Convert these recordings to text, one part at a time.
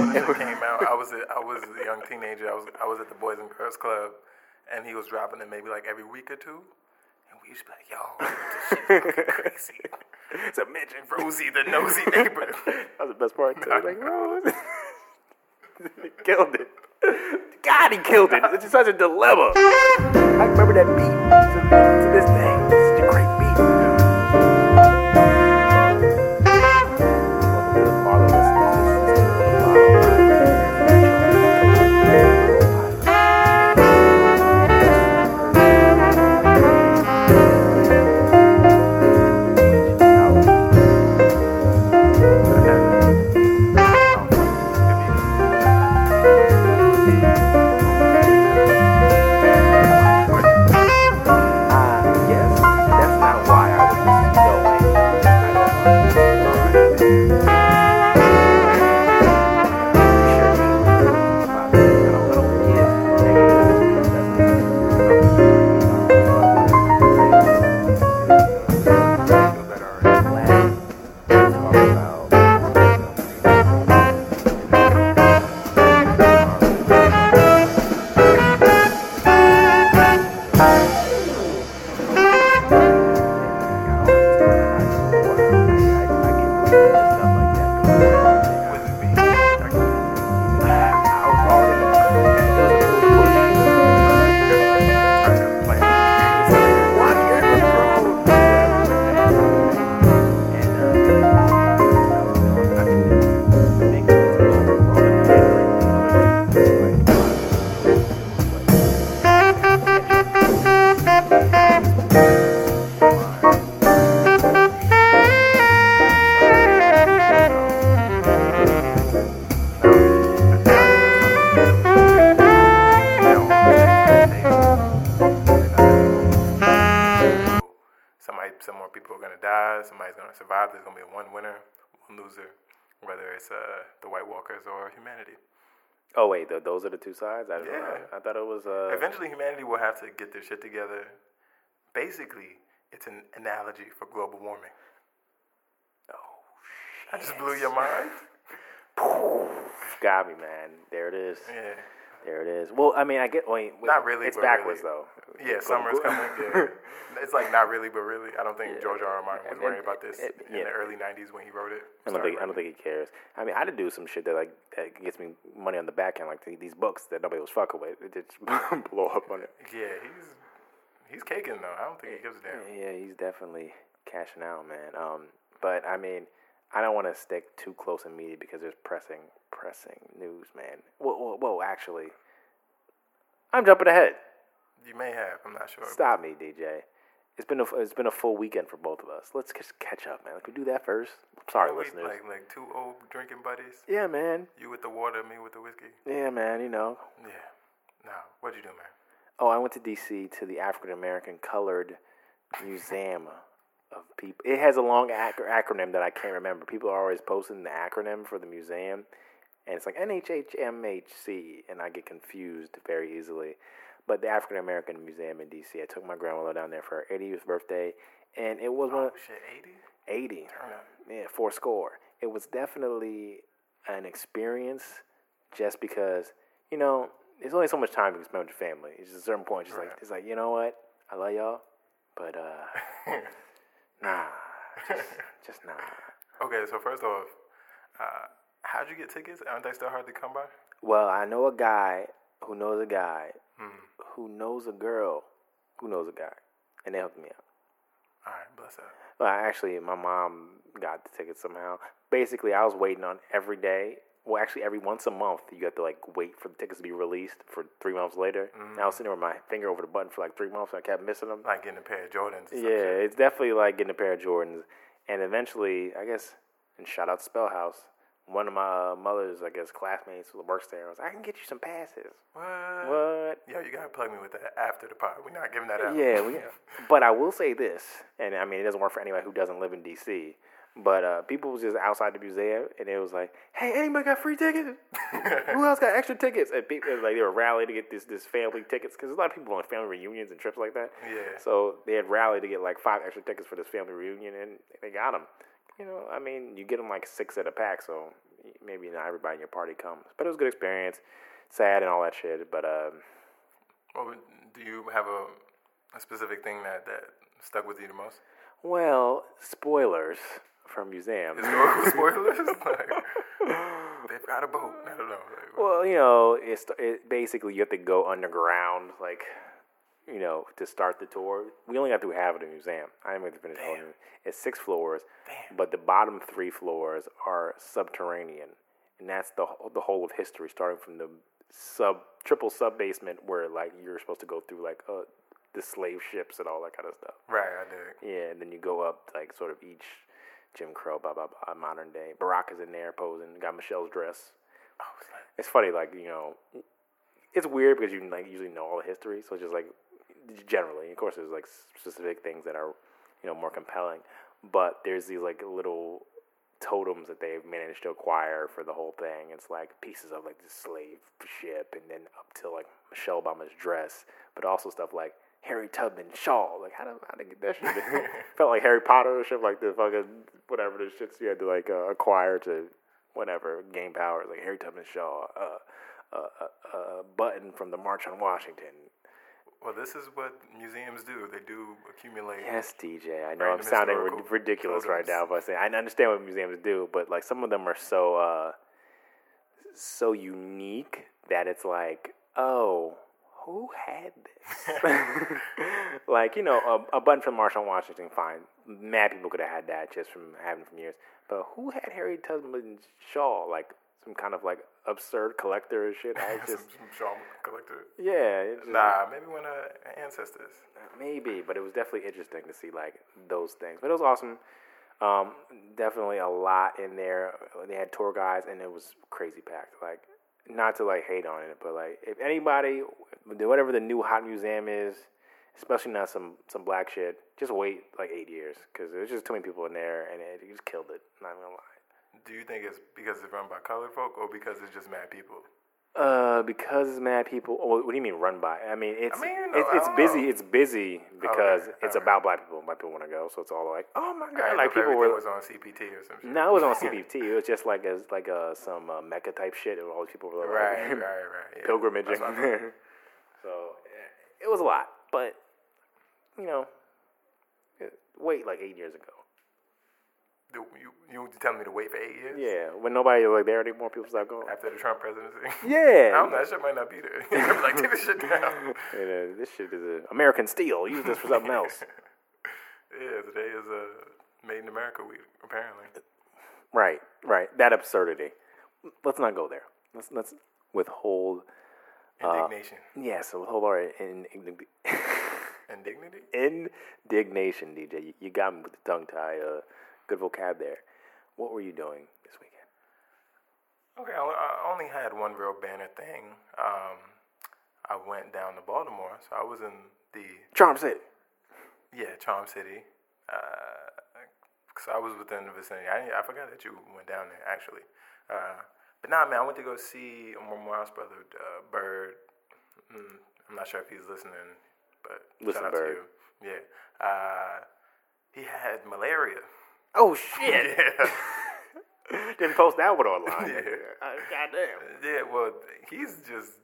when it came out, I was a, I was a young teenager. I was I was at the Boys and Girls Club, and he was dropping it maybe like every week or two. And we used to be like, "Yo, this shit fucking crazy." It's a midget. Rosie the nosy neighbor. That was the best part. Too. Like, oh, he killed it. God, he killed it. It's just such a dilemma. I remember that beat to, to this day. Somebody's gonna survive. There's gonna be one winner, one loser, whether it's uh, the White Walkers or humanity. Oh wait, th- those are the two sides. I, Yeah. I, I thought it was. Uh, Eventually, humanity will have to get their shit together. Basically, it's an analogy for global warming. oh, I just blew your mind. got me, man. There it is. Yeah. There it is. Well, I mean, I get. Wait, wait, Not really, It's but backwards really. though. Yeah, summer's coming. Yeah. It's like not really, but really. I don't think George R. R. Martin was And- worried about this and- in yeah. the early '90s when he wrote it. I don't think I don't think he cares. I mean, I had to do some shit that like that gets me money on the back end, like these books that nobody was fucking with. It just blow up on it. it. Yeah, he's he's caking though. I don't think he gives a damn. Yeah, he's definitely cashing out, man. Um, but I mean, I don't want to stick too close in media because there's pressing, pressing news, man. Whoa, whoa, whoa actually, I'm jumping ahead. You may have. I'm not sure. Stop me, DJ. It's been a it's been a full weekend for both of us. Let's just catch up, man. Like we do that first. Sorry, We listeners. Like like two old drinking buddies. yeah, man. You with the water, me with the whiskey. Yeah, man. You know. Yeah. Nah. What'd you do, man? Oh, I went to DC to the African American Colored Museum of People. It has a long ac- acronym that I can't remember. People are always posting the acronym for the museum, and it's like NHHMHC, and I get confused very easily. But the African American Museum in DC, I took my grandmother down there for her 80th birthday, and it was one Oh of shit, 80. 80. Turn. Yeah, four score. It was definitely an experience just because, you know, there's only so much time you can spend with your family. It's just a certain point, just like, Right. it's like, you know what? I love y'all, but, uh, nah, just, just nah. Okay, so first off, uh, how'd you get tickets? Aren't they still hard to come by? Well, I know a guy who knows a guy Hmm. who knows a girl who knows a guy, and they helped me out. All right, bless up. Well, actually, my mom got the tickets somehow. Basically, I was waiting on every day. Well, actually, every once a month, you have to like wait for the tickets to be released for three months later. And I was sitting there with my finger over the button for like three months, and I kept missing them. Like getting a pair of Jordans. or Yeah, it's definitely like getting a pair of Jordans. And eventually, I guess, and shout out to Spellhouse, one of my uh, mother's, I guess, classmates who works there was, I can get you some passes. What? What? Yo, you gotta plug me with that after the pod. We're not giving that out. Yeah, we, but I will say this, and I mean, it doesn't work for anybody who doesn't live in DC. But uh, people was just outside the museum, and it was like, "Hey, anybody got free tickets? who else got extra tickets?" And people like they were rallying to get this this family tickets because a lot of people on family reunions and trips like that. Yeah. So they had rallied to get like five extra tickets for this family reunion, and they got them. You know, I mean, you get them like six at a pack, so maybe not everybody in your party comes. But it was a good experience. Sad and all that shit. But um, Well, do you have a, a specific thing that, that stuck with you the most? well, spoilers from museum. Historical spoilers? like, they've got a boat. I don't know. Like, Well, you know, it's it, basically you have to go underground, like, you know, to start the tour. We only got through half of the museum. I didn't even finish telling you. It's six floors, Damn. but the bottom three floors are subterranean, and that's the the whole of history, starting from the sub triple sub basement where like you're supposed to go through like uh, the slave ships and all that kind of stuff. right, I did. Yeah, and then you go up like sort of each Jim Crow, blah blah blah, modern day. Barack is in there posing. Got Michelle's dress. I was like, It's funny, like you know, it's weird because you like usually know all the history, so it's just like generally, of course, there's like specific things that are you know more compelling, but there's these like little totems that they've managed to acquire for the whole thing. It's like pieces of like the slave ship, and then up to like Michelle Obama's dress, but also stuff like Harriet Tubman shawl. Like how do how to get that shit? Felt like Harry Potter or shit, like the fucking whatever the shits you had to like uh, acquire to whatever gain powers, like Harriet Tubman shawl, uh, uh, uh, uh, button from the March on Washington. well, this is what museums do. They do accumulate. Yes, DJ. I know I'm sounding rid- ridiculous right now, but I say I understand what museums do, but like some of them are so uh, so unique that it's like, oh, who had this? like you know, a, a button from March on Washington, fine. Mad people could have had that just from having it from years. But who had Harriet Tubman's shawl? Like some kind of like absurd collector or shit. I some, just some shawl collector. yeah. Just, Nah, maybe one of our ancestors. Maybe, but it was definitely interesting to see like those things. But it was awesome. Um, definitely a lot in there. They had tour guides, and it was crazy packed. Like, not to like hate on it, but like if anybody, whatever the new hot museum is, especially not some some black shit, just wait like eight years because there's just too many people in there, and it, just killed it. Not gonna lie. Do you think it's because it's run by colored folk or because it's just mad people? Uh, because mad people. Oh, what do you mean run by? I mean, it's I mean, you know, it's, it's busy. know. It's busy because Okay, it's alright. about black people. Black people want to go, so it's all like, oh my god, I like people were. was on CPT or some shit. No, it was on CPT. It was just like a like a some uh, Mecca type shit, and all these people were like Right, right, right. Yeah. pilgrimaging. That's what so yeah, it was a lot, but you know, it- wait like eight years ago. You, you telling me to wait for eight years? Yeah, when nobody like there anymore, people started going. After the Trump presidency? Yeah, I don't know. That shit might not be there. like, take this shit down. Uh, this shit is a American steel. Use this for something else. Yeah, today is a Made in America week, apparently. Right, right. That absurdity. Let's not go there. Let's let's withhold. Indignation. Yes, withhold our in, in, Indignity? indignation, DJ. You, you got me with the tongue tie. Uh, good vocab there. What were you doing this weekend? Okay, I only had one real banner thing. Um, I went down to Baltimore, so I was in the Charm City. yeah Charm City. Uh, so I was within the vicinity. I I forgot that you went down there actually. Uh, but nah, man, I went to go see my Morehouse brother uh, Bird. Mm, I'm not sure if he's listening, but Listen, shout out Bird. to you. Yeah, uh, he had malaria. Oh shit! Yeah. Didn't post that one online. Yeah. Uh, goddamn. Yeah, well, he's just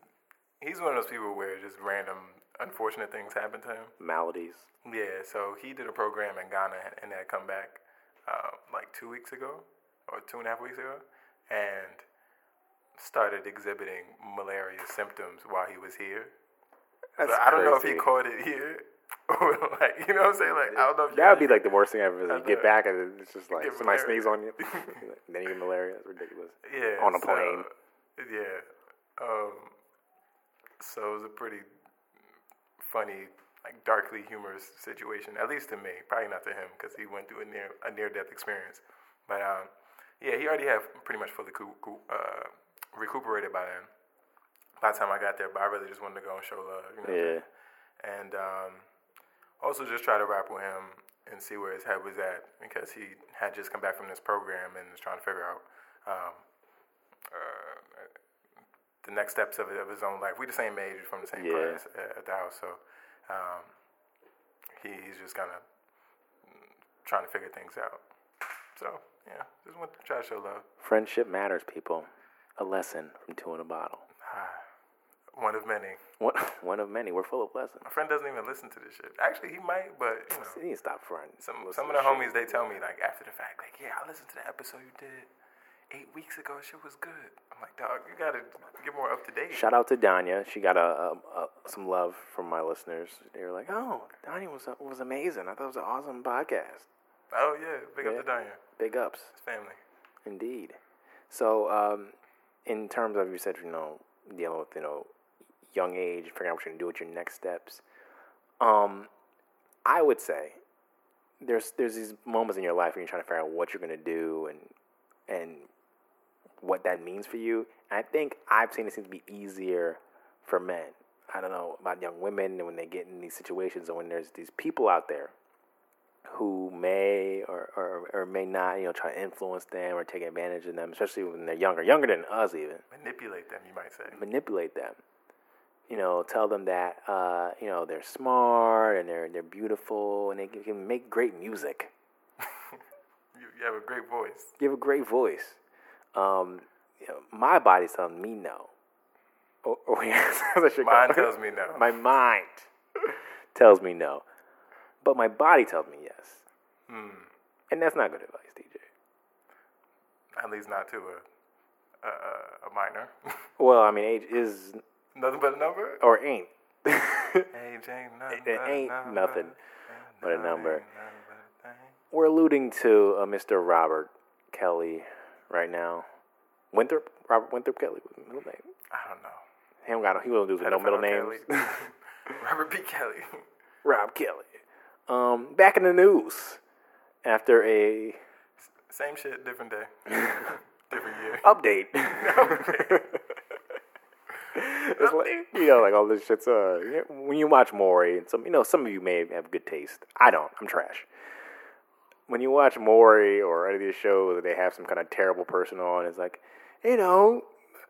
he's one of those people where just random unfortunate things happen to him. Maladies. Yeah, so he did a program in Ghana and had come back uh, like two weeks ago or two and a half weeks ago, and started exhibiting malaria symptoms while he was here. That's So I don't know if he caught it here like you know what I'm saying. Like I don't know if That would be like the worst thing ever. is You get back and it's just like somebody malaria. sneeze on you, then you get malaria. That's ridiculous. yeah on a so, plane. Yeah. Um, so it was a pretty funny, like darkly humorous situation, at least to me. Probably not to him because he went through a near a near death experience. But um, yeah, he already had pretty much fully uh, recuperated by then. By the time I got there, but I really just wanted to go and show love. You know Yeah. And um, also just try to rap with him and see where his head was at because he had just come back from this program and was trying to figure out um, uh, the next steps of, of his own life. We the same age, from the same Yeah. class at, at the house, so um, he, he's just kind of trying to figure things out. So yeah, just want to try to show love. Friendship matters, people. A lesson from two in a bottle. One of many. One, one of many. We're full of blessings. My friend doesn't even listen to this shit. Actually, he might, but you know, to stop fronting. some some of the shit. homies they tell me like after the fact, like, yeah, I listened to the episode you did eight weeks ago. Shit was good. I'm like, dog, you gotta get more up to date. Shout out to Danya. She got a, a, a some love from my listeners. They were like, "Oh, Danya was was amazing. I thought it was an awesome podcast. Oh yeah, big Yeah. up to Danya, Big ups, his family. indeed." So, um, in terms of you said, you know, dealing with you know, young age, figuring out what you're gonna do with your next steps. Um, I would say there's there's these moments in your life when you're trying to figure out what you're gonna do and and what that means for you. And I think I've seen it seems to be easier for men. I don't know about young women and when they get in these situations or when there's these people out there who may or, or, or may not, you know, try to influence them or take advantage of them, especially when they're younger, younger than us even Manipulate them, you might say. manipulate them. You know, tell them that uh, you know they're smart and they're they're beautiful and they can, can make great music. You, you have a great voice. You have a great voice. Um, you know, my body's telling me no. That should go. Mine tells me no. My mind tells me no, but my body tells me yes. Hmm. And that's not good advice, DJ. At least not to a, a- a minor. Well, I mean, age is Nothing but a number. or ain't. Age ain't nothing. It but a ain't number. nothing but a number. but a. We're alluding to uh, Mr. Robert Kelly right now. Winthrop, Robert Winthrop Kelly, was his middle name. I don't know. He don't got no, he don't do no middle names. Robert B. Kelly. Rob Kelly. Um, back in the news after a Same shit, different day. different year. update. It's like, you know, like all this shit's uh. When you watch Maury, and some, you know, some of you may have good taste. I don't. I'm trash. When you watch Maury or any of these shows, that they have some kind of terrible person on. It's like, you know,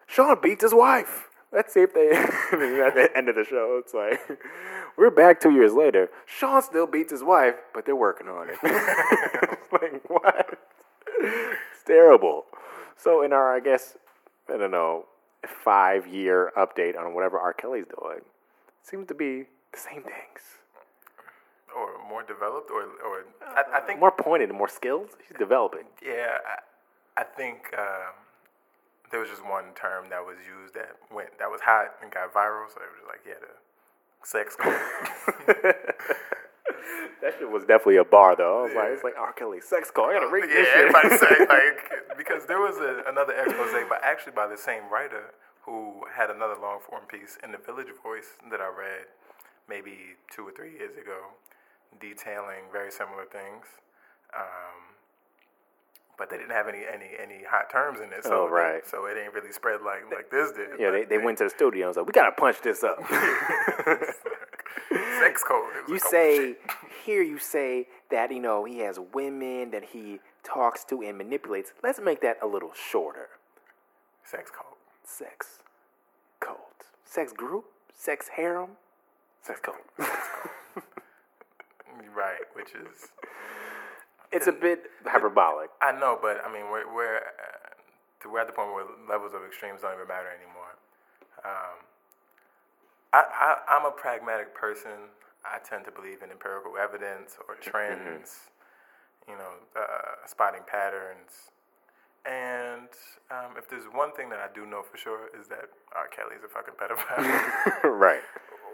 Sean beats his wife. Let's see if they. At the end of the show, it's like we're back two years later. Sean still beats his wife, but they're working on it. it's like what? It's terrible. So in our, I guess, I don't know, five year update on whatever R. Kelly's doing, seems to be the same things. or more developed, or or I, I think More pointed and more skilled. He's developing. yeah, I, I think um, there was just one term that was used that went that was hot and got viral. So it was like yeah, the sex. That shit was definitely a bar though. I was like, it's like R. Kelly sex call. I gotta read yeah, this shit. everybody say like because there was a, another expose, but actually by the same writer who had another long form piece in the Village Voice that I read maybe two or three years ago, detailing very similar things. Um, but they didn't have any, any, any hot terms in it, so Oh, right. so it ain't really spread like like this did. yeah, they, But they went to the studio and was like, we gotta punch this up. sex code. You like, oh, say shit. here you say that you know he has women that he talks to and manipulates. Let's make that a little shorter. sex cult. Sex cult, sex group, sex harem, sex cult. Sex cult. Right, which is it's a bit hyperbolic. I know, but I mean, we're we're, uh, we're at the point where levels of extremes don't even matter anymore. Um, I, I I'm a pragmatic person. I tend to believe in empirical evidence or trends, you know, uh, spotting patterns. And um, if there's one thing that I do know for sure is that R. Kelly's a fucking pedophile right.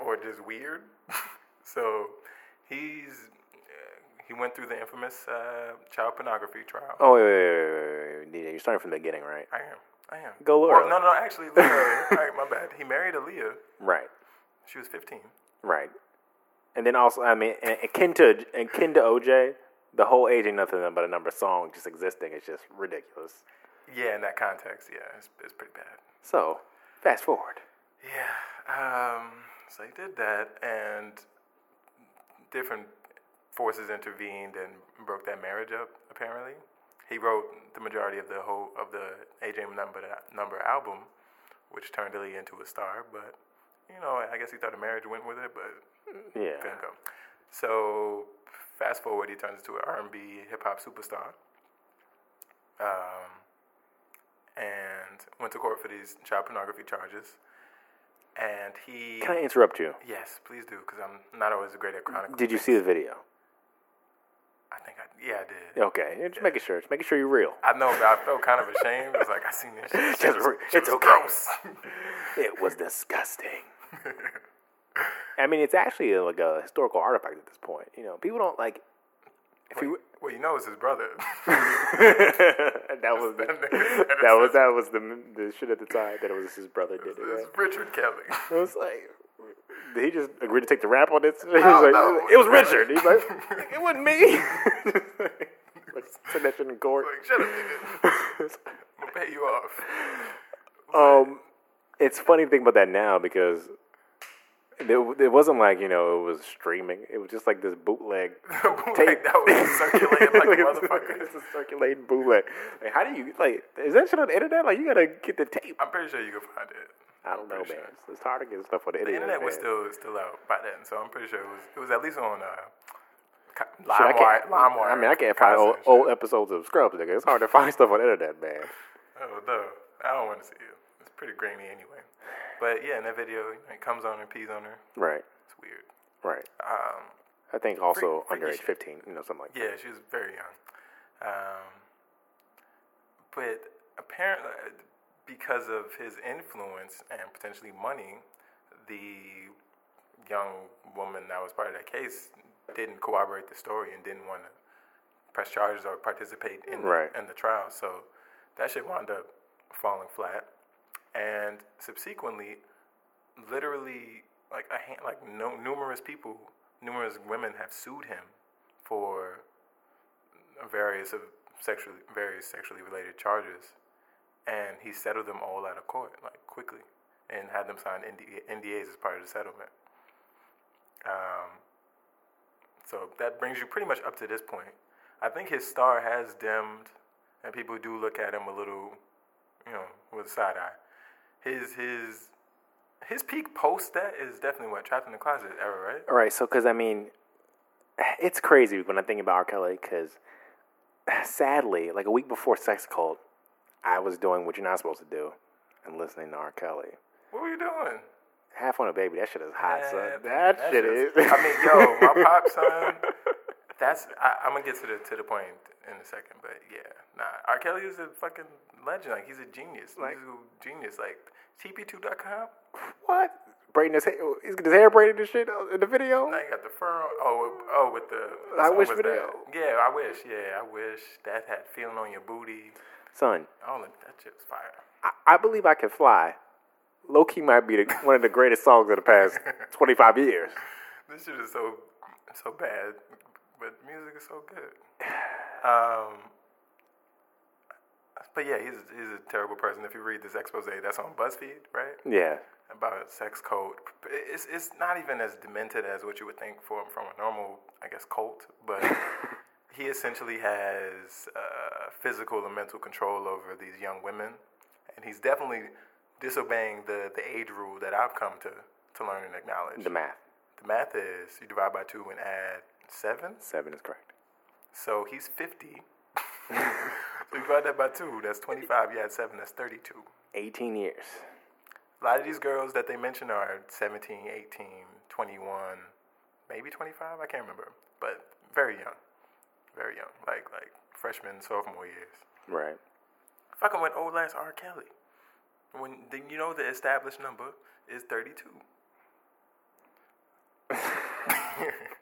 or just weird. so he's uh, he went through the infamous uh, child pornography trial. Oh wait, wait, wait, wait, wait, wait. DJ, you're starting from the beginning, right? I am. I am. Go Laura. no, no, actually, a little earlier. All right, my bad. He married Aaliyah. Right. She was 15. Right. And then also, I mean, akin to akin to OJ, the whole age ain't nothing but a number song just existing is just ridiculous. Yeah, in that context, yeah, it's, it's pretty bad. So, fast forward. Yeah. Um, so he did that, and different forces intervened and broke that marriage up. Apparently, he wrote the majority of the whole of the AJ number number album, which turned Aaliyah into a star. But you know, I guess he thought the marriage went with it, but Yeah. couldn't go. So fast forward, he turns into an R&B hip hop superstar, um, and went to court for these child pornography charges. And he. Can I interrupt you? Yes, please do, because I'm not always great at chronicling. Did you see the video? I think I. Yeah, I did. Okay, yeah, just making sure. Just making sure you're real. I know, but I felt kind of ashamed. It was like I seen this shit. Just It was- re- it it's was okay. gross. It was disgusting. I mean, it's actually like a historical artifact at this point. You know, people don't like. If you well, you know, it's his brother. that was the, that was that was the the shit at the time that it was his brother did it. Right? it's Richard Kelly. It was like, did he just agree to take the rap on this? He was like, know. it was Richard. He's like, it wasn't me. like, said that shit in court. Like, shut up, nigga. I'm gonna pay you off. Um, it's funny to think about that now because it, it wasn't like you know it was streaming. It was just like this bootleg tape that was circulating like motherfucker. it's a circulating bootleg. Like, how do you like? Is that shit on the internet? Like, you gotta get the tape. I'm pretty sure you can find it. I don't know, pretty man. It's, it's hard to get stuff on the internet. The internet. was man. still still out by then, so I'm pretty sure it was it was at least on uh, co- Shit, I LimeWire. LimeWire. I mean, I can't find old, old episodes of Scrubs, nigga. It's hard to find stuff on the internet, man. Oh no, I don't want to see it. It's pretty grainy anyway. But yeah, in that video, it comes on and pees on her. Right, It's weird. right. Um, I think also Freak- underage freaky 15, you know, something like that. Yeah, she was very young. Um, but apparently, because of his influence and potentially money, the young woman that was part of that case didn't corroborate the story and didn't want to press charges or participate in, Right. the, in the trial. So that shit wound up falling flat. And subsequently, literally, like a like no, numerous people, numerous women have sued him for various of sexually various sexually related charges, and he settled them all out of court like quickly, and had them sign NDA, NDAs as part of the settlement. Um, so that brings you pretty much up to this point. I think his star has dimmed, and people do look at him a little, you know, with a side eye. His his his peak post that is definitely what trapped in the closet era, right? All right, so because I mean, it's crazy when I think about R. Kelly because sadly, like a week before Sex Cult, I was doing what you're not supposed to do and listening to R. Kelly. What were you doing? Half on a baby, that shit is hot, son. Man, That, shit is. I mean, yo, my pop son. That's I, I'm gonna get to the to the point in a second, but yeah, nah. R. Kelly is a fucking legend. Like he's a genius, Like- musical genius. Like TP2.com. what? Braiding his hair, he's his hair braided and shit in the video. Now you got the fur. On, oh, oh, with the. I wish video. that? Yeah, I wish. Yeah, I wish that had feeling on your booty. Son, All of that shit's fire. I, I believe I can fly. Low key might be the, one of the greatest songs of the past 25 years. This shit is so so bad, but music is so good. Um, but yeah, he's he's a terrible person. If you read this expose, that's on BuzzFeed, right? Yeah. About sex cult. It's it's not even as demented as what you would think from from a normal, I guess, cult. But he essentially has uh, physical and mental control over these young women, and he's definitely disobeying the the age rule that I've come to to learn and acknowledge. The math. The math is you divide by two and add seven. Seven is correct. So he's 50. so you divide that by two, that's 25. You add seven, that's 32. 18 years. A lot of these girls that they mention are 17, 18, 21, maybe 25. I can't remember. But very young. Very young. Like like freshman, sophomore years. Right. Fucking with old ass R. Kelly. When then you know the established number is 32.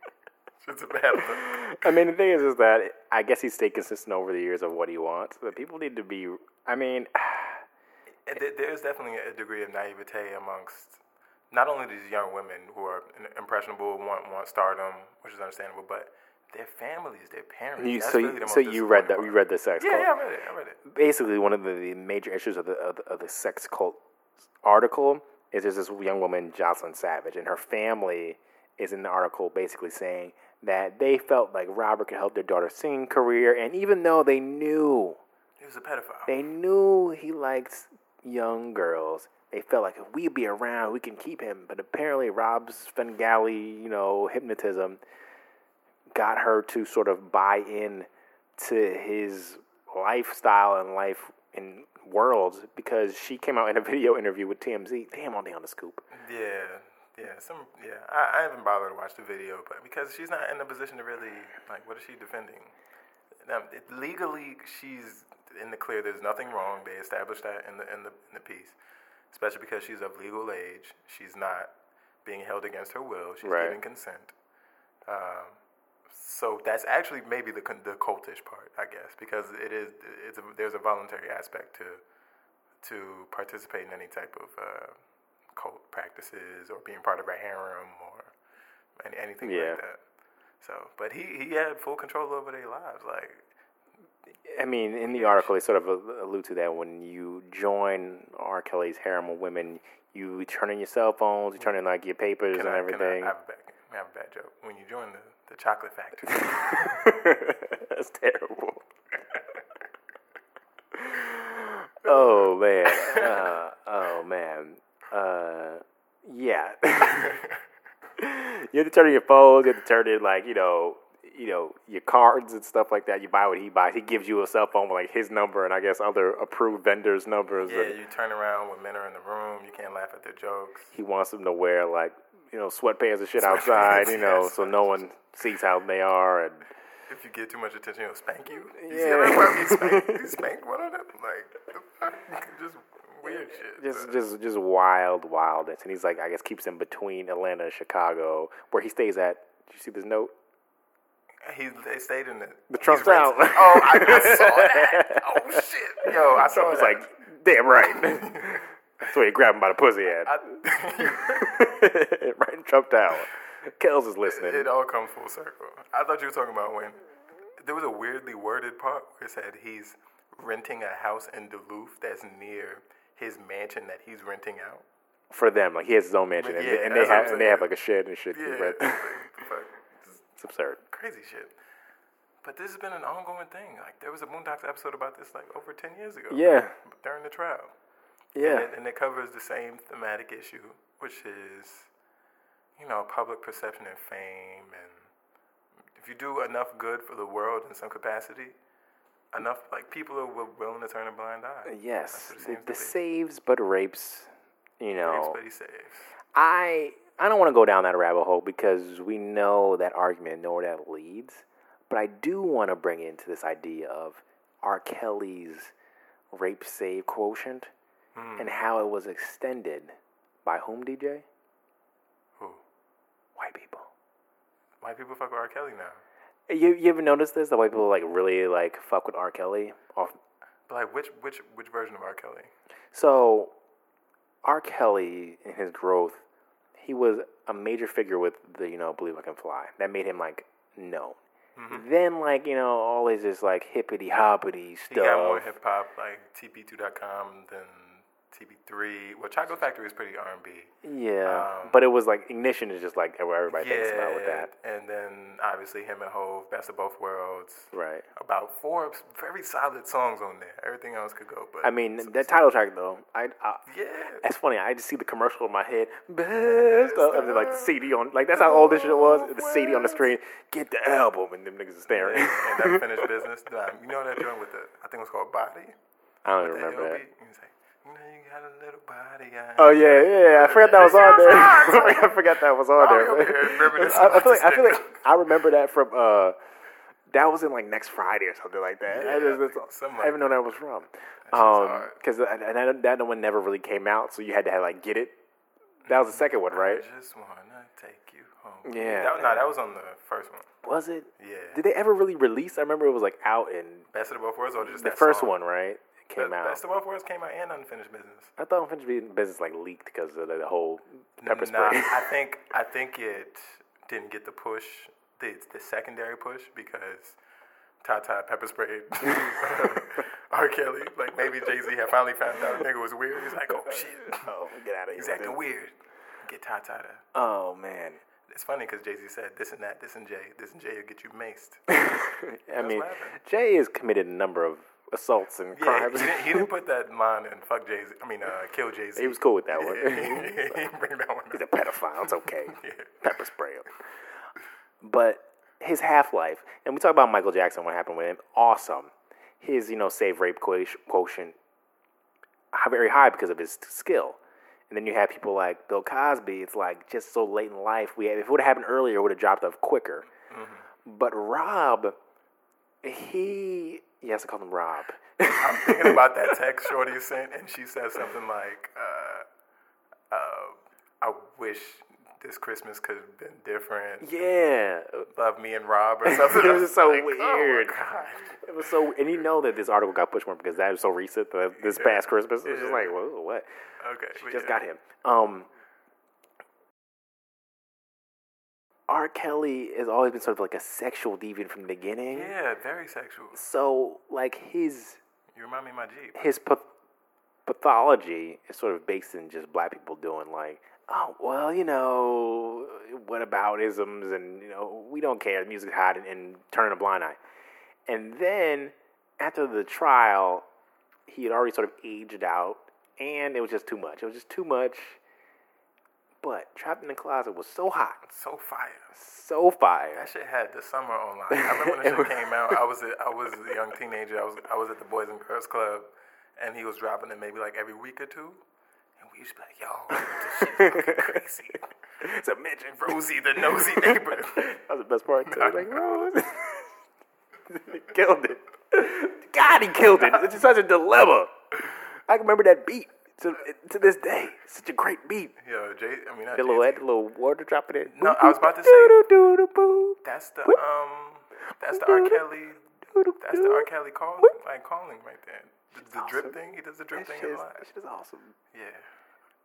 It's a bad look. I mean, the thing is, is that I guess he stayed consistent over the years of what he wants. But people need to be. I mean, There's definitely a degree of naivete amongst not only these young women who are impressionable, want want stardom, which is understandable, but their families, their parents. you, so really so you read that you read the sex Yeah, cult. yeah, I read it. I read it. Basically, one of the, the major issues of the, of the of the sex cult article is there's this young woman, Jocelyn Savage, and her family is in the article basically saying that they felt like Robert could help their daughter's singing career, and even though they knew He was a pedophile. they knew he liked young girls. They felt like if we be around, we can keep him. But apparently, Rob's Svengali, you know, hypnotism got her to sort of buy in to his lifestyle and life in worlds because she came out in a video interview with TMZ. Damn, all day on the scoop. Yeah, yeah, some yeah. I, I haven't bothered to watch the video, but because she's not in a position to really like, what is she defending? Now, it, legally, she's in the clear. There's nothing wrong. They established that in the in the in the piece, especially because she's of legal age. She's not being held against her will. She's Right. giving consent. Um, so that's actually maybe the the cultish part, I guess, because it is it's a, there's a voluntary aspect to to participate in any type of uh, cult practices or being part of a harem or any, anything Yeah. like that. So, but he he had full control over their lives. Like, I mean, in the article, they sort of allude to that when you join R. Kelly's harem of women, you turn in your cell phones, you turn in like your papers can and I, everything. I, I, have a bad, I have a bad joke. When you join the, the chocolate factory, That's terrible. oh man. Uh, oh man. Uh, yeah. you have to turn in your phones. You have to turn in like you know, you know, your cards and stuff like that. You buy what he buys. He gives you a cell phone with like his number and I guess other approved vendors' numbers. yeah, and you turn around when men are in the room. You can't laugh at their jokes. he wants them to wear like you know sweatpants and shit outside. You know, yes. so no one sees how they are and. If you get too much attention, he'll spank you. You see Yeah. everybody spank, he spank one of them. Like, the fuck? just weird shit. just just just wild wildness and he's like i guess keeps him between atlanta and chicago where he stays at did you see this note He they stayed in the The Trump. Tower. Oh, I, I saw that. Oh shit, yo, I saw i was that. like damn right that's where you grab him by the pussy at I, right in trump tower kells is listening it all comes full circle. I thought you were talking about when there was a weirdly worded part where it said he's renting a house in Duluth that's near his mansion that he's renting out. for them like he has his own mansion and, Yeah, and they have and they have like a shed and shit Yeah, right? like, it's absurd crazy shit. But this has been an ongoing thing. Like there was a Boondocks episode about this like over ten years ago. yeah During the trial. yeah And it, and it covers the same thematic issue, which is, you know, public perception and fame. And if you do enough good for the world in some capacity, enough, like, people are willing to turn a blind eye. yes it the, the saves but rapes you know Rapes, but he saves. I I don't want to go down that rabbit hole because we know that argument, know where that leads. But I do want to bring into this idea of R. Kelly's rape save quotient Hmm. and how it was extended by whom, DJ? Who? White people. White people fuck with R. Kelly now. You you ever noticed this? The white people like really like fuck with R. Kelly. Off. But, like, which, which, which version of R. Kelly? So, R. Kelly in his growth, he was a major figure with the you know Believe I Can Fly. That made him like known. Mm-hmm. Then like you know all his just like hippity hoppity stuff. He got more hip hop, like TP2.com than TP3. Well, Chocolate Factory is pretty R&B. Yeah, Um, but it was like Ignition is just like where everybody thinks about with that. And then obviously him and Hove, Best of Both Worlds. Right. About four very solid songs on there. Everything else could go, but I mean that title track though. I, I yeah, That's funny. I just see the commercial in my head. Best of, and then like the CD on, like that's how old this shit was. The CD on the screen. Get the album, and them niggas are staring. and that finished business. Um, you know that joint with the I think it was called Body. I don't even remember. LB? He was like, you got a little body. I Oh yeah, yeah. yeah. I forgot that was on there. I forgot that was on there. over here reminiscing I, I feel like I feel like I remember that from. uh that was in like next Friday or something like that. I, Yeah, just, I think something I didn't know that was from. shit's Um, because and that, that one never really came out, so you had to have, like get it. That was the second one, right? I just wanna take you home. Yeah. That, no, that was on the first one. Was it? Yeah. Did they ever really release? I remember it was like out in Best of the Both Worlds or just the first song? one, right? Came Be- out. Best of Both Worlds came out and Unfinished Business. I thought Unfinished Business like leaked because of the whole pepper Nah, spray. I think I think it didn't get the push, the the secondary push because Tata pepper sprayed R. Kelly. Like maybe Jay Z had finally found out the nigga was weird. He's like, oh shit, oh, get out of here! he's acting weird. Get Tata to. Oh man. It's funny because Jay Z said this and that, this and Jay, this and Jay will get you maced. I mean. Jay has committed a number of assaults and Yeah, crimes. he, didn't, he didn't put that line in fuck Jay Z. I mean, uh, kill Jay Z. He was cool with that Yeah, one. he didn't bring that one. He's up. a pedophile. It's okay. Yeah. Pepper spray him. But his half life, and we talk about Michael Jackson, what happened with him. Awesome. his you know save rape quotient quotient very high because of his skill. And then you have people like Bill Cosby. It's like just so late in life. We if it would have happened earlier, it would have dropped off quicker. But Rob, he yes, to call him Rob. I'm thinking about that text Shorty sent, and she said something like, uh, uh, "I wish this Christmas could have been different. yeah, Love me and Rob or something." It I was so like, weird. Oh it was so. And you know that this article got pushed more because that was so recent. The, this past Christmas, it was just like, whoa, what? Okay, she just yeah. got him. Um, R. Kelly has always been sort of like a sexual deviant from the beginning. Yeah, very sexual. So, like his You remind me of my Jeep. his path- pathology is sort of based in just black people doing like, oh well, you know, what about isms and you know we don't care, the music's hot and, and turning a blind eye. And then after the trial, he had already sort of aged out, and it was just too much. It was just too much. But Trapped in the Closet was so hot, So fire. so fire. That shit had the summer online. I remember when the shit came out. I was a, I was a young teenager. I was I was at the Boys and Girls Club, and he was dropping it maybe like every week or two. And we used to be like, "Yo, this shit fucking crazy." It's a midget. Rosie the nosy neighbor. That was the best part too. Like, oh, Rose. killed it. God, he killed it. It's just such a dilemma. I can remember that beat to, to this day. Such a great beat. Yo, Jay. I mean, not The little, Jay-Z. little water dropping it. No, I was about to say- That's the um. That's the R. Kelly. That's the R. Kelly call, like calling right there. The, the drip awesome. thing. He does the drip That thing shit a lot. that shit is awesome. Yeah.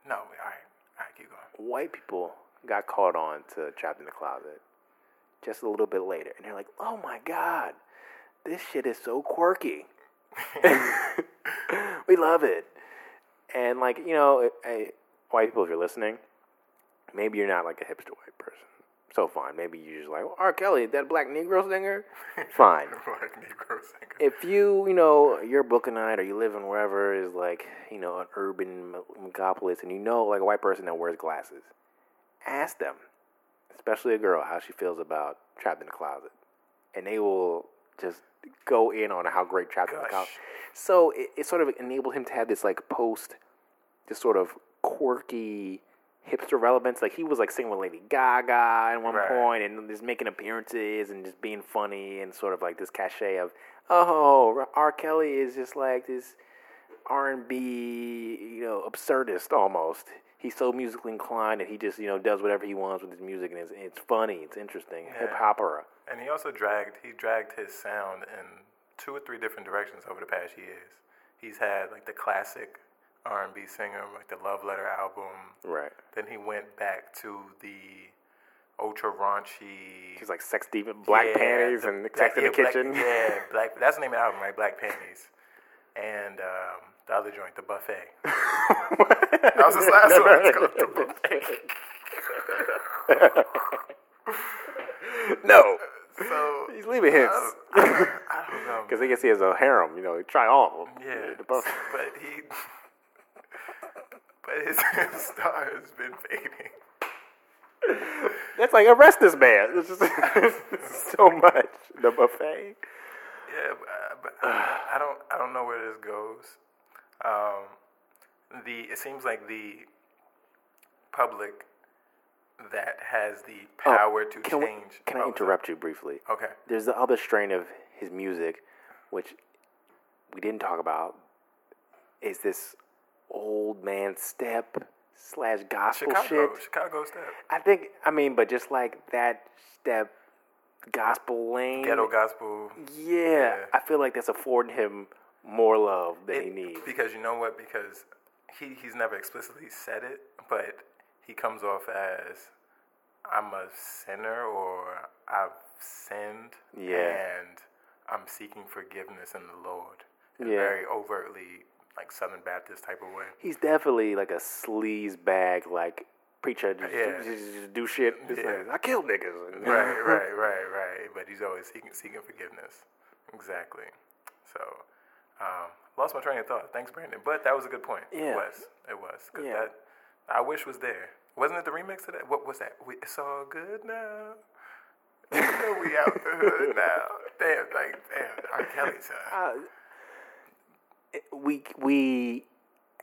No. All right. All right. Keep going. White people got caught on to Trapped in the Closet just a little bit later. And they're like, oh my God, this shit is so quirky. we love it. And like, you know, hey, white people, if you're listening, maybe you're not like a hipster white person. So fine. Maybe you're just like, oh, R. Kelly, that black Negro singer? Fine. Black Negro singer. if you, you know, you're a Brooklynite or you live in wherever is like, you know, an urban me- megapolis and you know like a white person that wears glasses, ask them, especially a girl, how she feels about Trapped in the Closet. And they will just go in on how great Trapped in the Gosh. Closet. So it, it sort of enabled him to have this like post, this sort of quirky hipster relevance. Like he was like singing with Lady Gaga at one Right. point and just making appearances and just being funny and sort of like this cachet of, oh, R. Kelly is just like this R and B, you know, absurdist almost. He's so musically inclined and he just you know does whatever he wants with his music and it's, it's funny, it's interesting, hip hopera. And he also dragged he dragged his sound in two or three different directions over the past years. He's had like the classic R and B singer, like the Love Letter album. Right. Then he went back to the ultra raunchy He's like sex demon, black Yeah, panties the- and sex in yeah, the black- kitchen. yeah, black. That's the name of the album, right? Black panties. And um, the other joint, the buffet. that was his last one. It's called the buffet. no, So he's leaving hints I don't know. because I guess he has a harem. You know, try all of them. Yeah, The buff- but he, but his, star has been fading. That's like arrest this man. It's just so much. The buffet. Yeah, but, uh, but I, don't, I don't know where this goes. Um, the it seems like the public that has the power to Oh, Can, we, change. can I Oh, interrupt you briefly? Okay. There's the other strain of his music, which we didn't talk about, is this old man step slash gospel Chicago, shit. Chicago step, I think, I mean, but just like that step gospel lane. ghetto gospel. Yeah, Yeah. I feel like that's affording him more love than he needs. Because you know what? Because he he's never explicitly said it, but he comes off as I'm a sinner or I've sinned, Yeah. and I'm seeking forgiveness in the Lord. Yeah. very overtly like Southern Baptist type of way. He's definitely like a sleaze bag, like preacher, just, Yeah. just, just do shit. Yeah. like, I killed niggas. right, right, right, right. But he's always seeking seeking forgiveness. Exactly. So, um, lost my train of thought. Thanks, Brandon. But that was a good point. Yeah. It was. It was. 'Cause Yeah. that I wish was there. Wasn't it the remix of that? What was that? We, it's all good now. We out the hood now. Damn, like damn. R. Kelly son. We we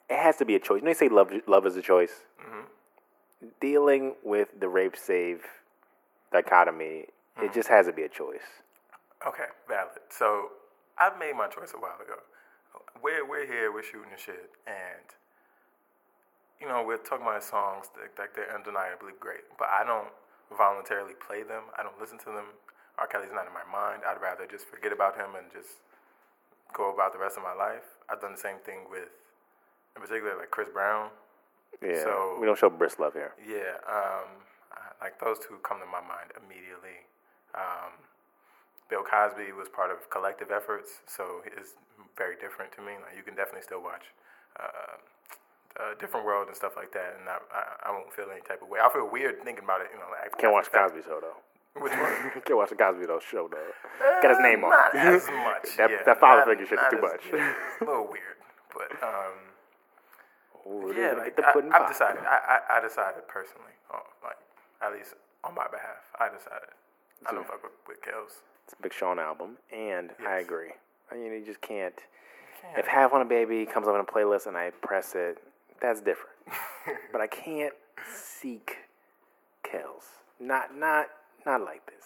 it has to be a choice. You know, they say love love is a choice. Mm-hmm. Dealing with the rape save dichotomy, it mm-hmm. just has to be a choice. Okay, valid. So I've made my choice a while ago. We're we're here, we're shooting and shit, and you know we're talking about songs that like they're undeniably great, but I don't voluntarily play them. I don't listen to them. R. Kelly's not in my mind. I'd rather just forget about him and just go about the rest of my life. I've done the same thing with, in particular, like Chris Brown. Yeah, So- we don't show bris love here. Yeah, um, like those two come to my mind immediately. Um, Bill Cosby was part of collective efforts, so it's very different to me. Like you can definitely still watch uh, a different world and stuff like that, and I, I, I won't feel any type of way. I feel weird thinking about it. You know, like, Can't watch Cosby Show though. That. Which one? Can't watch the Cosby though show though. Got his name on. Not as much. That- yeah, that father figure shit is too much. yeah, a little weird, but um, Ooh, yeah, like, the I, I've decided. I, I, I decided personally, oh, like at least on my behalf, I decided. I don't fuck with, with Kels. It's a Big Sean album, and I agree. I mean, you just can't. can't. If Half on a Baby comes up in a playlist and I press it, that's different. but I can't seek Kells. Not, not, not like this.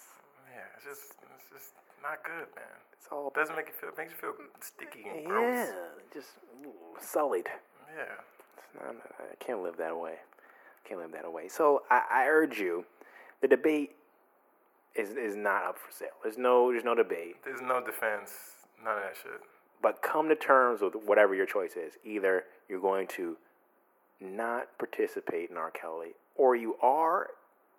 Yeah, it's just it's just not good, man. It's all doesn't make you feel. It makes you feel sticky and yeah, gross. just ooh, sullied. Yeah. It's not, I can't live that way. Can't live that way. So I, I urge you, the debate is is not up for sale. There's no there's no debate. There's no defense. None of that shit. But come to terms with whatever your choice is. Either you're going to not participate in R. Kelly, or you are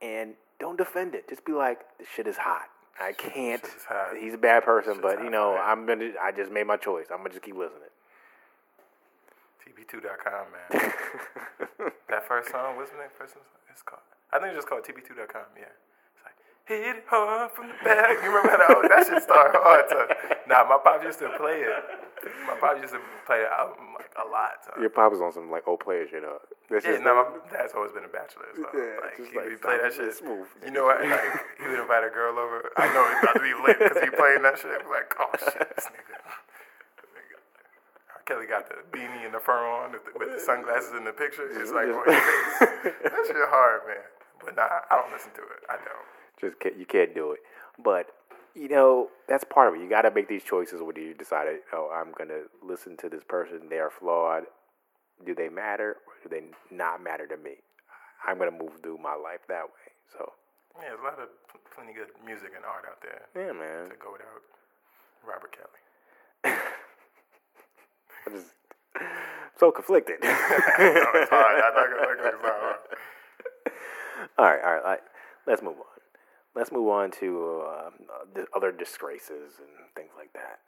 and don't defend it. Just be like, the shit is hot. I can't. Hot. He's a bad person, but you know, right. I'm gonna. I just made my choice. I'm gonna just keep listening. TP-2.com, man. that first song, what's the name? First song? It's called. I think it's just called TP-2.com. Yeah. Hit it hard from the back. You remember that? Oh, that shit started hard. To, nah, my pop used to play it. My pop used to play the album like a lot. Your pop was on some like old player shit. Up. That's Yeah, no, my dad's always been a bachelor. So, Yeah, like, just he, like play that shit. smooth. You know what? Like, he would invite a girl over. I know he's about to be lit because he playing that shit. Like, oh shit, this nigga. Kelly got the beanie and the fur on with the, with the sunglasses in the picture. It's like, face. that shit hard, man. But nah, I don't listen to it. I don't. Just can't, you can't do it. But you know that's part of it. You got to make these choices when you decide, oh, I'm gonna listen to this person. They are flawed. Do they matter or do they not matter to me? I'm gonna move through my life that way. So Yeah, there's a lot of pl- plenty good music and art out there yeah, man. to go without Robert Kelly. I'm just so conflicted. No, it's hard. I'm not gonna make it hard. all right, all right. all right. Let's move on. Let's move on to uh, the other disgraces and things like that.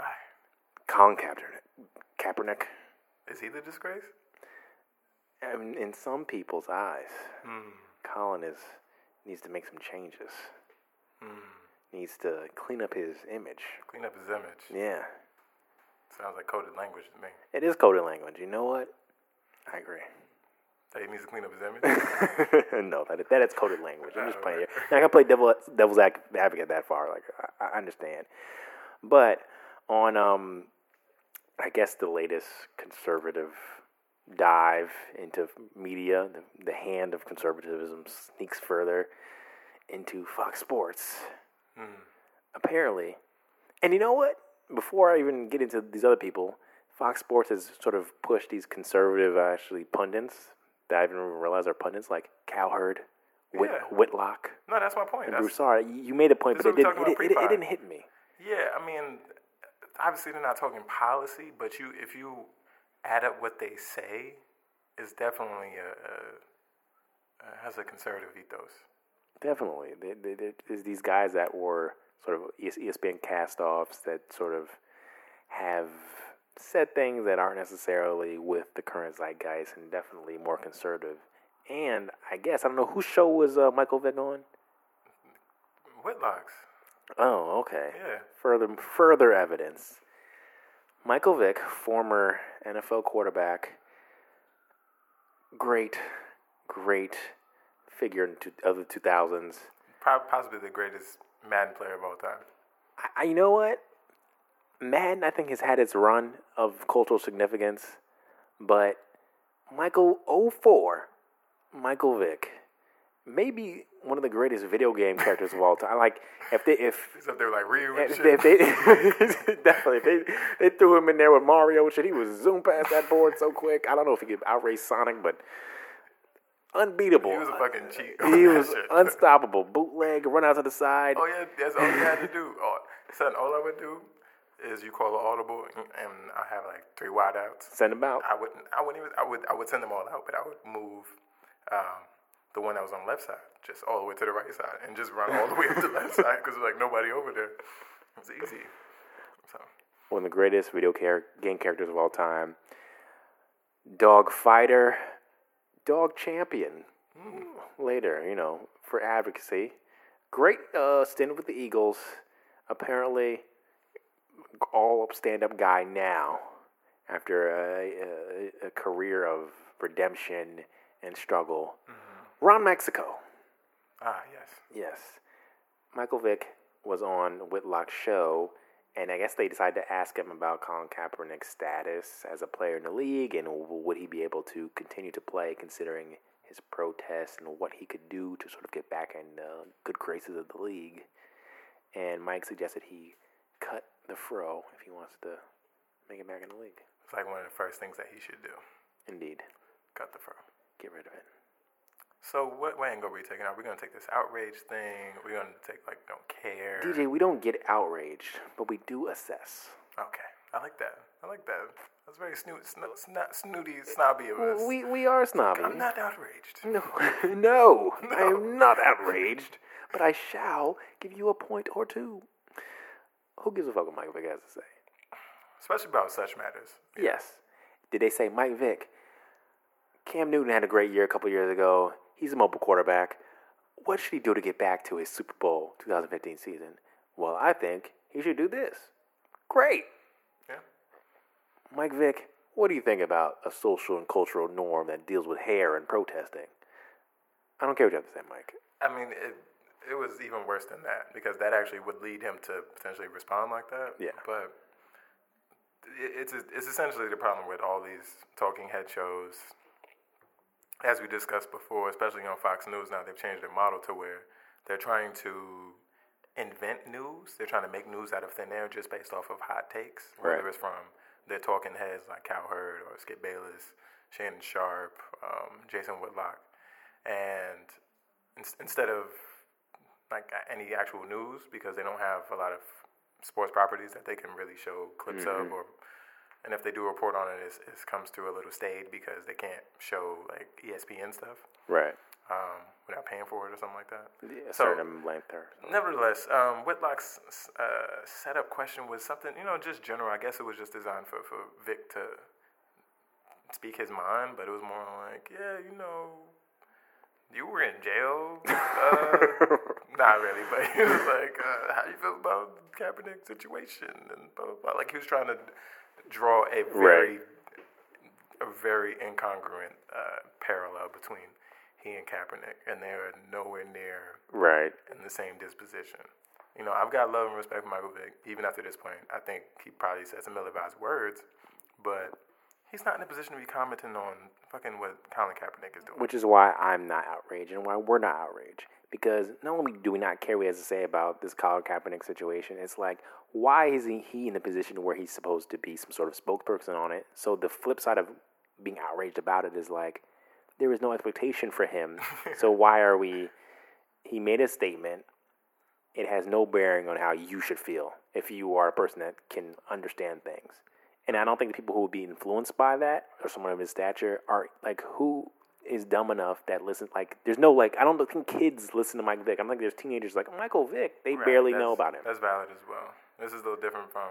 Alright. Colin Kaepernick. Kaepernick. Is he the disgrace? Um, in some people's eyes, Hmm. Colin is needs to make some changes. Needs to clean up his image. Clean up his image. Yeah, Sounds like coded language to me. it is coded language. You know what? I agree. That he needs to clean up his image. no, that that is coded language. I'm just Oh, playing. Here. Not gonna play devil devil's advocate that far. Like I, I understand, but on um, I guess the latest conservative dive into media, the, the hand of conservatism sneaks further into Fox Sports. Apparently, and you know what? Before I even get into these other people, Fox Sports has sort of pushed these conservative, actually pundits that I didn't even realize are pundits, like Cowherd, Whit- Yeah. Whitlock, No, that's my point. and Broussard. You made a point, but it didn't. It, it, it, didn't hit me. yeah, I mean, obviously they're not talking policy, but you if you add up what they say, it's definitely a, a, has a conservative ethos. Definitely, they, they, there's these guys that were sort of ESPN cast-offs that sort of have said things that aren't necessarily with the current zeitgeist, and definitely more conservative. And I guess I don't know whose show was uh, Michael Vick on. Whitlocks. Oh, okay. Yeah. Further further evidence. Michael Vick, former NFL quarterback, great, great figure of the two thousands. Possibly the greatest Madden player of all time. I, I, you know what? Madden, I think, has had its run of cultural significance, but Michael 04, Michael Vick, maybe one of the greatest video game characters of all time. Like if they if He's up there like Ryu and if if they definitely if they, they threw him in there with Mario and shit, he was zoom past that board so quick. I don't know if he could outrace Sonic, but unbeatable. he was a fucking cheat. He was unstoppable. Bootleg, run out to the side. Oh yeah, that's all you had to do. Oh, son, all I would do is you call an audible, and, I have like three wideouts. Send them out. I wouldn't. I wouldn't even. I would. I would send them all out, but I would move um, the one that was on the left side just all the way to the right side, and just run all the way up to the left side because there's like nobody over there. It's easy. So One of the greatest video char- game characters of all time. Dog fighter, dog champion. Later, you know, for advocacy. Great uh, stint with the Eagles. Apparently, all up stand up guy now after a, a, a career of redemption and struggle. Ron Mexico. ah yes, Yes. Michael Vick was on Whitlock's show, and I guess they decided to ask him about Colin Kaepernick's status as a player in the league and would he be able to continue to play considering his protests and what he could do to sort of get back in the good graces of the league. And Mike suggested he cut the fro if he wants to make it back in the league. it's like one of the first things that he should do. Indeed. Cut the fur. Get rid of it. So what, angle are we taking? Are we gonna take this outrage thing? Are we gonna take like don't care? DJ, we don't get outraged, but we do assess. Okay, I like that. I like that. That's very snoot, sno- sno- snooty, snobby of us. We, we are snobby. I'm not outraged. No, no, I am not outraged, but I shall give you a point or two. Who gives a fuck what Mike Vick has to say? Especially about such matters. Yes. Did they say Mike Vick? Cam Newton had a great year a couple years ago. He's a mobile quarterback. What should he do to get back to his Super Bowl 2015 season? Well, I think he should do this. Great. Yeah. Mike Vick, what do you think about a social and cultural norm that deals with hair and protesting? I don't care what you have to say, Mike. I mean, it, it was even worse than that because that actually would lead him to potentially respond like that. Yeah. But it, it's it's essentially the problem with all these talking head shows. As we discussed before, especially on Fox News now, they've changed their model to where they're trying to invent news. They're trying to make news out of thin air just based off of hot takes, whether it's from their talking heads like Cowherd or Skip Bayless, Shannon Sharpe, um, Jason Whitlock, and ins- instead of like any actual news because they don't have a lot of sports properties that they can really show clips of or and if they do report on it it comes through a little stayed because they can't show like espn stuff Right. um, without paying for it or something like that A So- certain length or nevertheless um, whitlock's uh, setup question was something you know just general i guess it was just designed for, for Vick to speak his mind but it was more like yeah you know you were in jail. Uh, not really, but he was like, uh, "How you feel about the Kaepernick situation?" And blah, blah, blah. like he was trying to draw a very, a very incongruent uh, parallel between he and Kaepernick, and they are nowhere near right. in the same disposition. You know, I've got love and respect for Michael Vick. Even after this point, I think he probably said some ill-advised words, but he's not in a position to be commenting on fucking what Colin Kaepernick is doing. Which is why I'm not outraged and why we're not outraged. Because not only do we not care what he has to say about this Colin Kaepernick situation, it's like, why isn't he in a position where he's supposed to be some sort of spokesperson on it? So the flip side of being outraged about it is like, there is no expectation for him. so why are we? He made a statement. It has no bearing on how you should feel if you are a person that can understand things. And I don't think the people who would be influenced by that or someone of his stature are like who is dumb enough that listen like there's no like I don't think kids listen to Mike Vick. I'm like there's teenagers like Michael Vick. They Right, barely know about him. That's valid as well. This is a little different from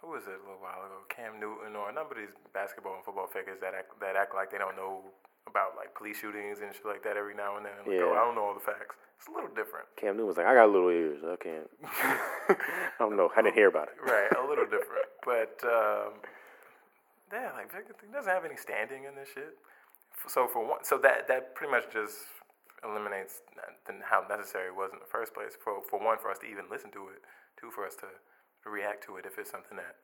who was it a little while ago? Cam Newton or a number of these basketball and football figures that act, that act like they don't know about like police shootings and shit like that every now and then. Like, oh, Yeah. I don't know all the facts. It's a little different. Cam Newton was like, I got little ears. I can't. I don't know. I didn't hear about it. right, a little different. But um, yeah, like Vick doesn't have any standing in this shit. So for one, so that that pretty much just eliminates how necessary it was in the first place. For for one, for us to even listen to it. Two, for us to react to it if it's something that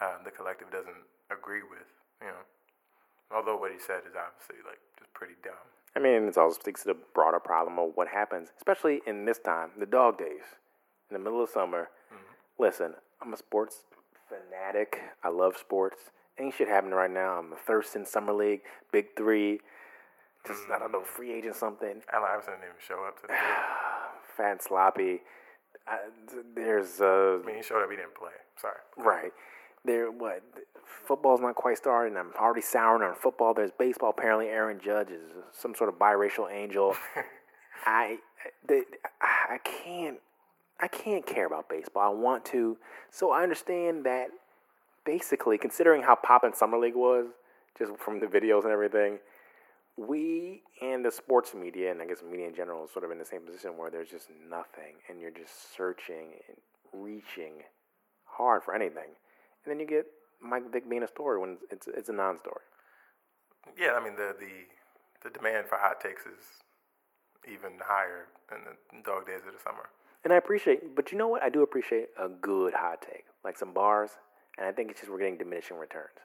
um, the collective doesn't agree with. You know, although what he said is obviously like just pretty dumb. I mean, it also speaks to the broader problem of what happens, especially in this time, the dog days, in the middle of summer. Listen, I'm a sports fanatic. I love sports. Ain't shit happening right now. I'm a Thurston Summer League, Big Three, just I don't know, free agent something. Allen Iverson didn't even show up to the game. Fat and sloppy. I, there's uh, I mean, he showed up. He didn't play. Sorry. Right. There, what? Football's not quite starting. I'm already souring on football. There's baseball. Apparently, Aaron Judge is some sort of biracial angel. I, the, I can't, I can't care about baseball. I want to, so I understand that. Basically, considering how poppin' summer league was, just from the videos and everything, we and the sports media, and I guess media in general, is sort of in the same position where there's just nothing, and you're just searching and reaching hard for anything, and then you get Mike Vick being a story when it's it's a non-story. Yeah, I mean the the the demand for hot takes is even higher in the dog days of the summer. And I appreciate, but you know what? I do appreciate a good hot take, like some bars, and I think it's just we're getting diminishing returns.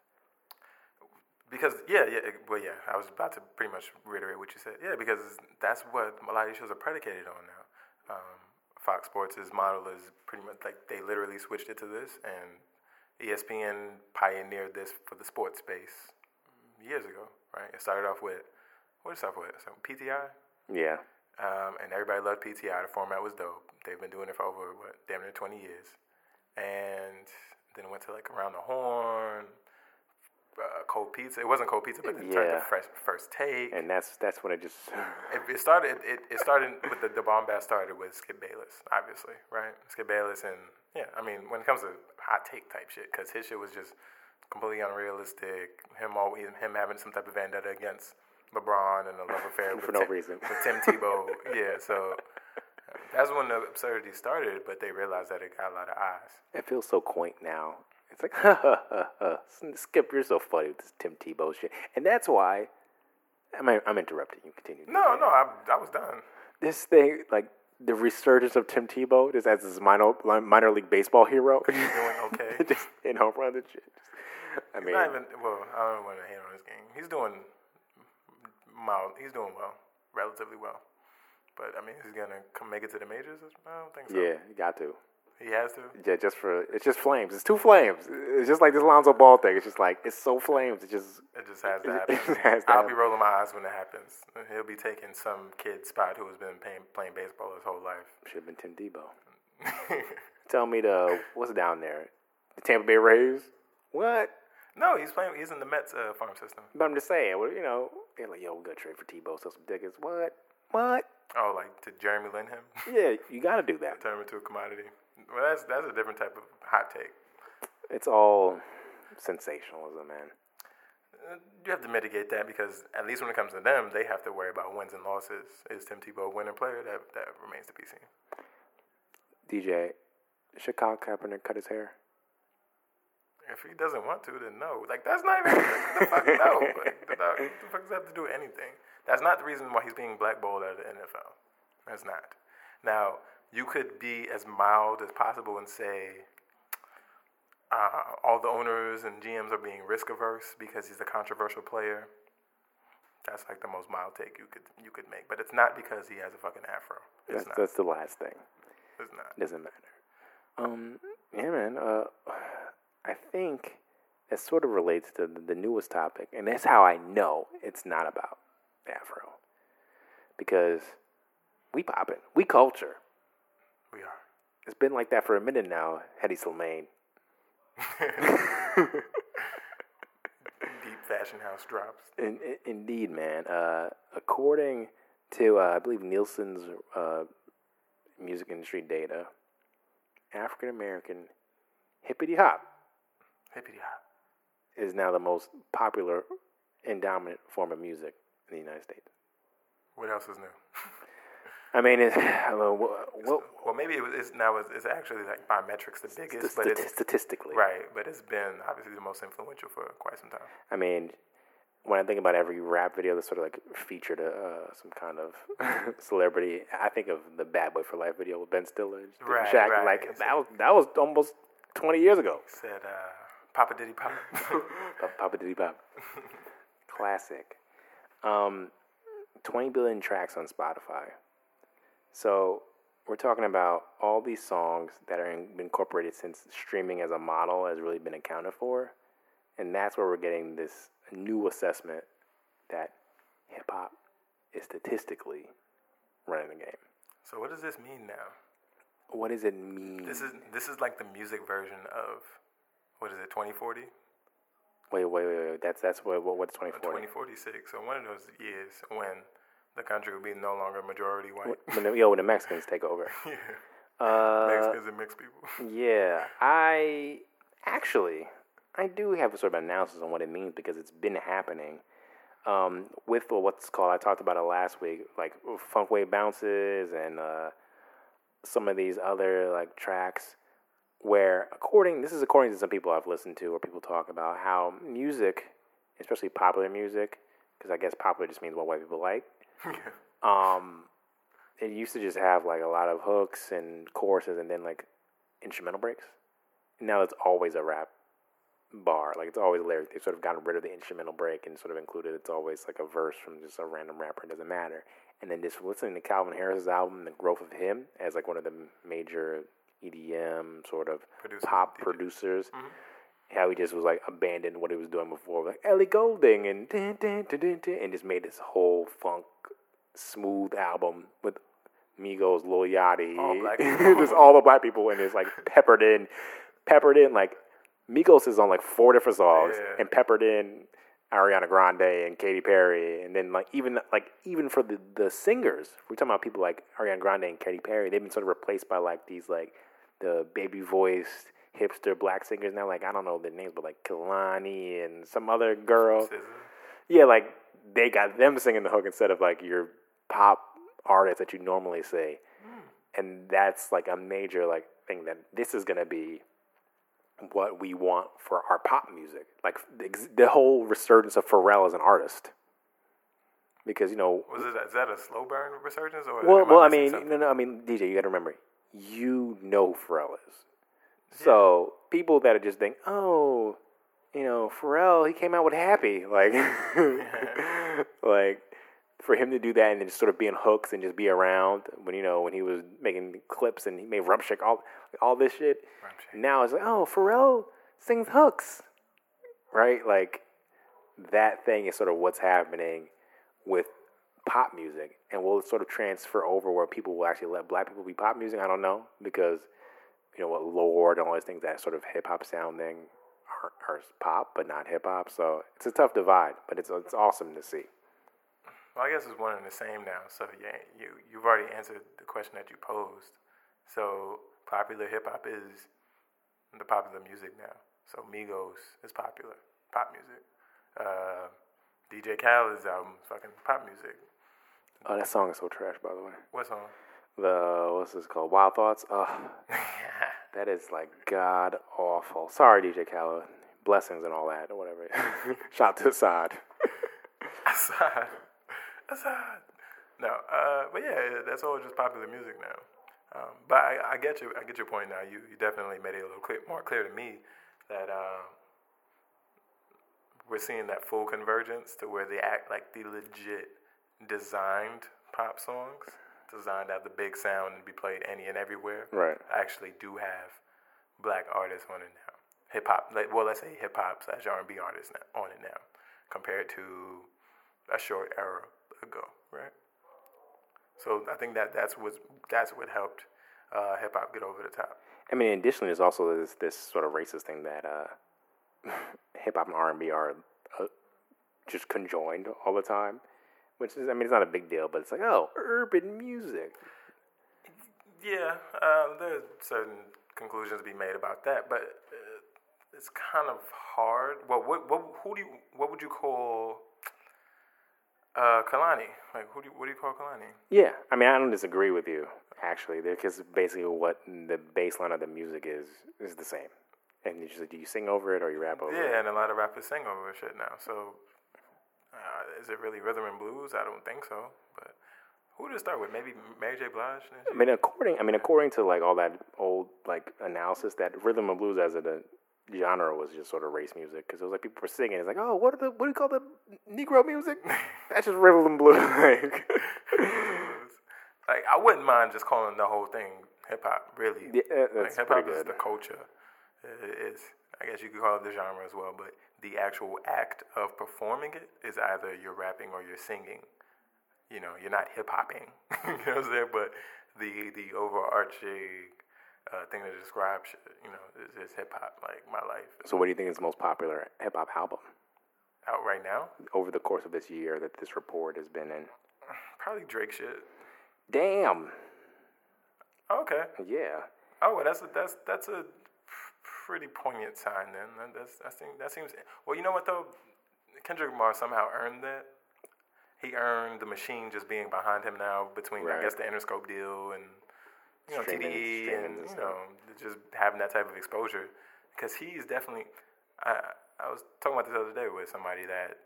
Because yeah, yeah, well, yeah. I was about to pretty much reiterate what you said. Yeah, because that's what a lot of these shows are predicated on now. Um, Fox Sports' model is pretty much like they literally switched it to this, and ESPN pioneered this for the sports space years ago. Right? It started off with what did it start with? So PTI, Yeah, um, and everybody loved PTI. The format was dope. They've been doing it for over what, damn near twenty years, and then it went to like around the horn, uh, cold pizza. It wasn't cold pizza, but then it turned to fresh first take. and that's that's when it just It, it started. It, it started with the, the bombast started with Skip Bayless, obviously, right? Skip Bayless, and yeah, I mean, when it comes to hot take type shit, because his shit was just completely unrealistic. Him always him having some type of vendetta against LeBron and a love affair For with no Tim, reason. with Tim Tebow. yeah, so that's when the absurdity started, but they realized that it got a lot of eyes. it feels so quaint now. It's like, ha ha ha. Skip, you're so funny with this Tim Tebow shit, and that's why. I'm I'm interrupting you. Continue. No, no, I, I was done. this thing like the resurgence of Tim Tebow just as this minor minor league baseball hero, Doing okay. just in home runs and shit. I mean, Not even well. I don't want to hate on his game. He's doing mild. He's doing well, relatively well. But I mean, he's gonna come make it to the majors. I don't think so. yeah, he got to. he has to. Yeah, just for it's just flames. It's two flames. It's just like this Lonzo Ball thing. It's just like it's so flames. It just It just has to happen. has to I'll happen. be rolling my eyes when it happens. He'll be taking some kid spot who has been playing, playing baseball his whole life. should have been Tim Tebow. Tell me the what's down there, the Tampa Bay Rays. What? no, he's playing. He's in the Mets uh, farm system. But I'm just saying. Well, you know, they're like, yo, we got to trade for Tebow. Sell some tickets. What? What? Oh, like to Jeremy Lin him, Yeah, you got to do that. turn him into a commodity. Well, that's that's a different type of hot take. It's all sensationalism, man. Uh, You have to mitigate that because at least when it comes to them, they have to worry about wins and losses. Is Tim Tebow a winning player? That that remains to be seen. DJ, should Colin Kaepernick cut his hair? If he doesn't want to, then no. Like that's not even the fuck no. Like, the, the fuck does that have to do with anything? That's not the reason why he's being blackballed out of the NFL. That's not. Now you could be as mild as possible and say uh, all the owners and GMs are being risk averse because he's a controversial player. That's like the most mild take you could you could make, but it's not because he has a fucking afro. It's That's, not. that's the last thing. It's not. It doesn't matter. Um, yeah, man. Uh, I think that sort of relates to the, the newest topic, and that's how I know it's not about Afro, because we poppin', we culture. We are. It's been like that for a minute now. Hedi Slimane. Deep fashion house drops. In, in, indeed, man. Uh, according to uh, I believe Nielsen's uh, music industry data, African American hippity hop Hippity hop. is now the most popular and dominant form of music in the United States. What else is new? I mean, it's, well, maybe it was, it's now it's, it's actually like by metrics the biggest, but stati- it's statistically, right. But it's been obviously the most influential for quite some time. I mean, when I think about every rap video that sort of like featured a, uh, some kind of celebrity, I think of the Bad Boy for Life video with Ben Stiller, and Right, Shaq. right. Like that was that was almost 20 years ago. Said uh, Papa Diddy Pop. Papa Diddy Pop. Classic. Um, 20 billion tracks on Spotify. So we're talking about all these songs that are in, incorporated since streaming as a model has really been accounted for. And that's where we're getting this new assessment that hip hop is statistically running the game. so what does this mean now? What does it mean? This is this is like the music version of what is it? 2040. Wait, wait, wait, wait. That's that's what what what's Or 2040? 2046. So one of those years when the country will be no longer majority white. When the, yo, when the Mexicans take over. yeah. Uh, Mexicans and mixed people. Yeah, I actually I do have a sort of analysis on what it means because it's been happening. Um, with what's called, I talked about it last week, like Funk Wav Bounces and uh, some of these other like tracks. Where according, this is according to some people I've listened to, or people talk about how music, especially popular music, because I guess popular just means what white people like. Um, it used to just have like a lot of hooks and choruses and then like instrumental breaks. Now it's always a rap bar. Like it's always lyric. They've sort of gotten rid of the instrumental break and sort of included it's always like a verse from just a random rapper. It doesn't matter. And then just listening to Calvin Harris's album, the growth of him as like one of the major EDM sort of Producers, pop DJs. producers. Mm-hmm. How he just was like abandoned what he was doing before, like Ellie Goulding and dun, dun, dun, dun, dun, and just made this whole funk smooth album with Migos, Lil Yachty, All just all the black people, and it's like peppered in, peppered in like Migos is on like four different songs, Yeah. and peppered in Ariana Grande and Katy Perry, and then like even like even for the the singers, we're talking about people like Ariana Grande and Katy Perry, they've been sort of replaced by like these like the baby voiced hipster black singers now. Like I don't know their names, but like Kehlani and some other girl. Yeah, like they got them singing the hook instead of like your pop artists that you normally see, hmm. and that's like a major like thing that this is gonna be what we want for our pop music. Like the, the whole resurgence of Pharrell as an artist, because you know. Was it is that a slow burn resurgence or? Well, well, I mean, something? no, no. I mean, DJ, you got to remember, you know Pharrell is. So people that are just think, oh, you know, Pharrell, he came out with Happy, like, like for him to do that and then just sort of be in hooks and just be around when you know when he was making Clipse and he made Rump Shake, all all this shit. Now it's like, oh, Pharrell sings hooks, right? Like that thing is sort of what's happening with pop music, and will sort of transfer over where people will actually let black people be pop music? I don't know because you know what Lorde and all these things that sort of hip hop sounding are, are pop but not hip hop. So it's a tough divide, but it's it's awesome to see. Well, I guess it's one and the same now. So yeah, you you've already answered the question that you posed. So popular hip hop is the popular music now. So Migos is popular pop music. Uh, DJ Khaled's album is fucking pop music. Oh, that song is so trash, by the way. What song? The what's this called? Wild Thoughts. Oh, that is like god awful. Sorry, DJ Khaled. Blessings and all that, or whatever. Shout to Asahd. Asahd. Asahd. No, uh, but yeah, that's all just popular music now. Um, but I, I get you. I get your point now. You, you definitely made it a little clear, more clear to me that uh, we're seeing that full convergence to where they act like the legit designed pop songs, designed to have the big sound and be played any and everywhere. Right. Actually, do have black artists on it now. Hip hop, like, well, let's say hip hop slash R and B artists now, on it now, compared to a short era ago, right? So I think that that's what that's what helped uh, hip hop get over the top. I mean, additionally, there's also this this sort of racist thing that uh, hip hop and R and B are uh, just conjoined all the time, which is, I mean, it's not a big deal, but it's like, oh, urban music. Yeah, uh, there's certain conclusions to be made about that, but uh, it's kind of hard. Well, what what who do you what would you call uh, Kehlani? Like who do you, what do you call Kehlani? Yeah, I mean, I don't disagree with you actually, because basically what the baseline of the music is is the same. And you just do you sing over it or you rap over it? Yeah, and a lot of rappers sing over shit now. So, uh, is it really rhythm and blues? I don't think so. But Who did it start with? Maybe Mary J. Blige. I mean, according I mean, according to like all that old like analysis, that rhythm and blues as a genre was just sort of race music because it was like people were singing. It's like, oh, what are the what do you call the Negro music? That's just rhythm and blues. like, like I wouldn't mind just calling the whole thing hip hop. Really, yeah, like hip hop is the culture. It is. I guess you could call it the genre as well, but the actual act of performing it is either you're rapping or you're singing. You know, you're not hip hopping. you know what I'm saying? But the the overarching uh, thing that describes you know is, is hip hop. Like my life So, what do you think is the most popular hip hop album out right now. over the course of this year that this report has been in? Probably Drake shit. Damn. Okay. Yeah. Oh, well, that's a, that's that's a pretty poignant sign then. That, that's I think that seems well. You know what though, Kendrick Lamar somehow earned that. He earned the machine just being behind him now between I guess the Interscope deal and you know Streaming- TDE streaming and and you know just having that type of exposure because he's definitely. I I was talking about this the other day with somebody that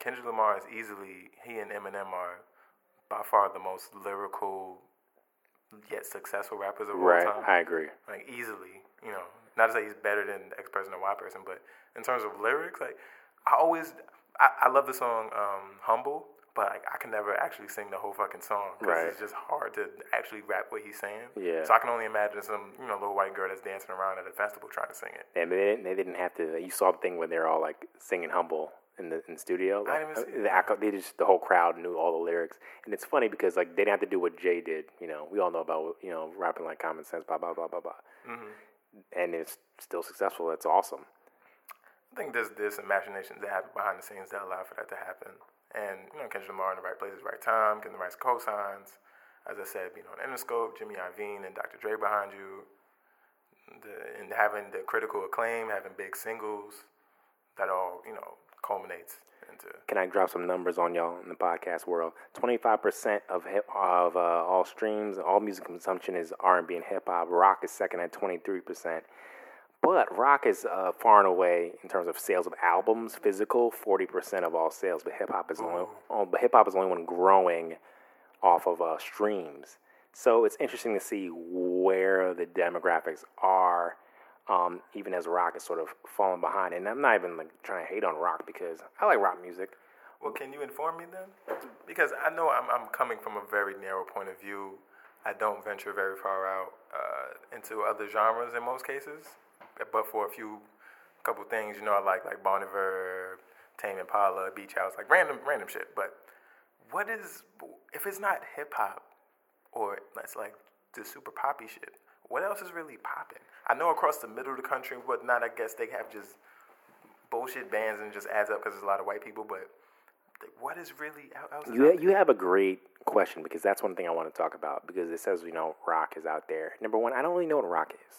Kendrick Lamar is easily he and Eminem are by far the most lyrical yet successful rappers of Right. all time Right, I agree. like easily. You know, not to say he's better than X person or Y person, but in terms of lyrics, like I always, I, I love the song um, "Humble," but like, I can never actually sing the whole fucking song because Right. it's just hard to actually rap what he's saying. Yeah. So I can only imagine some you know little white girl that's dancing around at a festival trying to sing it. And they didn't, they didn't have to. You saw the thing where they're all like singing humble in the in the studio. I Like, didn't even see the they just the whole crowd knew all the lyrics, and it's funny because like they didn't have to do what Jay did. You know, we all know about you know rapping like common sense, blah blah blah blah blah, Mm-hmm. And it's still successful. That's awesome. I think there's some machinations that happen behind the scenes that allow for that to happen. And you know, Kendrick Lamar in the right places, right time, getting the right cosigns. As I said, being on Interscope, Jimmy Iovine and Dr. Dre behind you, the, and having the critical acclaim, having big singles, that all you know culminates into. Can I drop some numbers on y'all in the podcast world? Twenty five percent of hip of uh, all streams, all music consumption is R and B and hip hop. Rock is second at twenty three percent. But rock is uh, far and away in terms of sales of albums, physical, forty percent of all sales. But hip hop is only, oh, but hip hop is the only one growing off of uh, streams. So it's interesting to see where the demographics are, um, even as rock is sort of falling behind. And I'm not even like trying to hate on rock because I like rock music. Well, can you inform me then? Because I know I'm, I'm coming from a very narrow point of view. I don't venture very far out uh, into other genres in most cases, but for a few, couple things, you know, I like like Bon Iver, Tame Impala, Beach House, like random random shit. But what is if it's not hip hop or that's like the super poppy shit? What else is really popping? I know across the middle of the country and whatnot, I guess they have just bullshit bands and just adds up because there's a lot of white people. But what is really out? else is You you have a great question because that's one thing I want to talk about because it says you know rock is out there. Number one, I don't really know what rock is.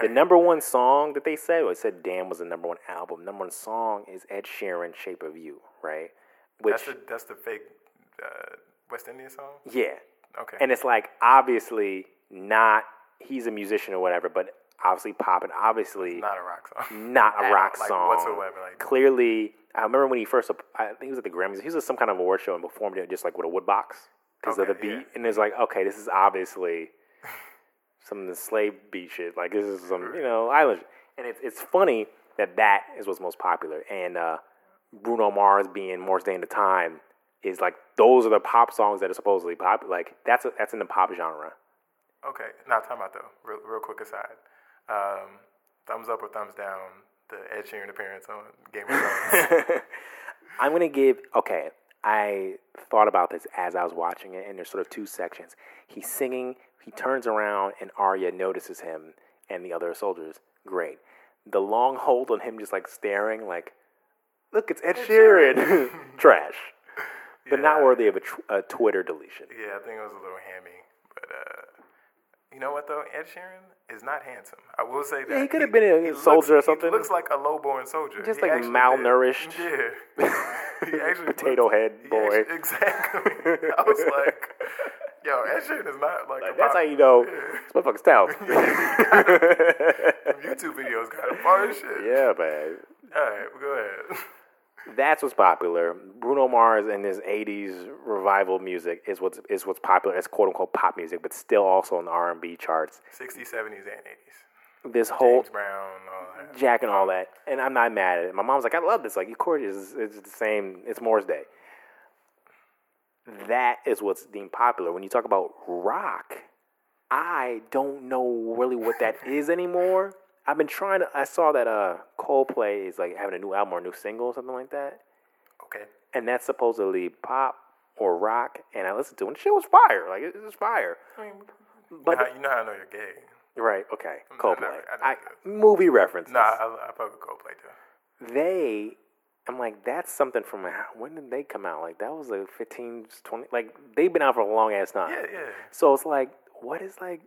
The number one song that they said, well, it said "Damn" was the number one album. Number one song is Ed Sheeran, "Shape of You," right? Which That's the that's the fake uh, West Indian song. yeah, Okay. and it's like obviously not. He's a musician or whatever, but obviously popping. Obviously not a rock song. not a rock like, song whatsoever, like- clearly, I remember when he first. I think he was at the Grammys. He was at some kind of award show and performed it just like with a wood box because of the beat. yeah. And it's like, okay, this is obviously some of the slave beat shit. Like this is some you know island. And it's it's funny that that is what's most popular. And uh, Bruno Mars being Morris Day in the Time is like those are the pop songs that are supposedly pop. Like that's a, that's in the pop genre. Okay. Now time out though. Real, real quick aside. Um, thumbs up or thumbs down the Ed Sheeran appearance on Game of Thrones. I'm gonna give okay. I thought about this as I was watching it, and there's sort of two sections. He's singing, he turns around, and Arya notices him and the other soldiers. Great. The long hold on him, just like staring, like, look, it's Ed Sheeran. Trash, but not worthy of a, tw- a Twitter deletion. yeah, I think it was a little hammy, but uh, you know what though? Ed Sheeran is not handsome. I will say that. Yeah, he could have been a soldier or something. He looks like a low-born soldier. Just He like malnourished. Did. Yeah. he actually Potato looks- head he boy. actually- exactly. I was like, yo, Ed Sheeran is not like. a That's how you know Yeah. this motherfucker's talented. YouTube videos got him far as shit. yeah, man. All right, well, go ahead. That's what's popular. Bruno Mars and his '80s revival music is what's is what's popular. It's quote unquote pop music, but still also on the R&B charts. 60s, 70s, and 80s. This whole James Brown. Jack and all that, and I'm not mad at it. My mom's like, I love this. Like, course, it's, it's the same. It's Morris Day. That is what's deemed popular. When you talk about rock, I don't know really what that is anymore. I've been trying to. I saw that uh Coldplay is like having a new album or a new single or something like that, Okay. and that's supposedly pop or rock. And I listened to it, and shit was fire. Like it was fire. I mean, But how, you know how I know you're gay. right, okay, I Coldplay. never- I I, never- movie references. Nah, I, I fuck with Coldplay too. they i'm like that's something from when did they come out like that was like 15 20 like they've been out for a long ass time Yeah, yeah. so it's like what is like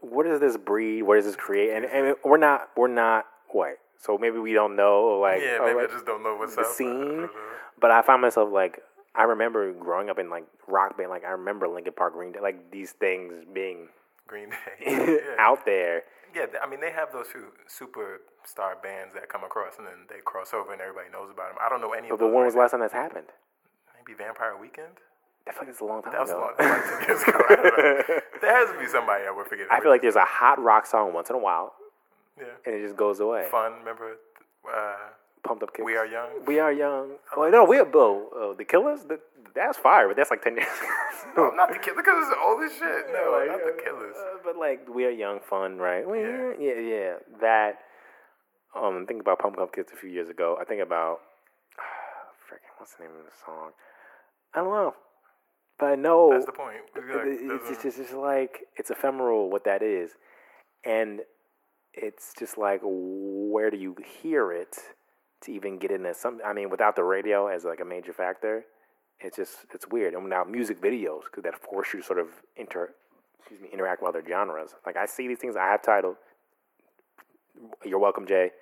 what is this breed what does this create and, and we're not we're not what so maybe we don't know like Yeah, oh, maybe like, I just don't know what's the up. scene uh-huh. but i find myself like i remember growing up in like rock band like i remember linkin park green day like these things being Green Day. out there Yeah, I mean they have those few superstar bands that come across and then they cross over and everybody knows about them. I don't know any of them. but when was the last time that's happened. Maybe Vampire Weekend. I feel like it's a long time That was a long, like years ago. I. There has to be somebody that we're forgetting. I feel like there's a hot rock song once in a while, yeah, and it just goes away. fun. Remember, uh, Pumped up kicks. we are young. We are young. Well, no, we are Bill. Uh, the Killers. The, that's fire, but that's like ten years. No, not the killers because it's old as shit. No, Like, not the killers. uh, but like we are young, fun, right? We- Yeah. yeah, yeah. That. Um, think about Pump Up Kicks a few years ago. I think about, freaking, what's the name of the song? I don't know, but I know That's the point. We be like, it- it's, just, it's just like it's ephemeral what that is, and it's just like where do you hear it to even get into some? I mean, without the radio as like a major factor, it's just it's weird. And now music videos because that force you to sort of inter, excuse me, interact with other genres. Like I see these things. I have titled. You're welcome, Jay.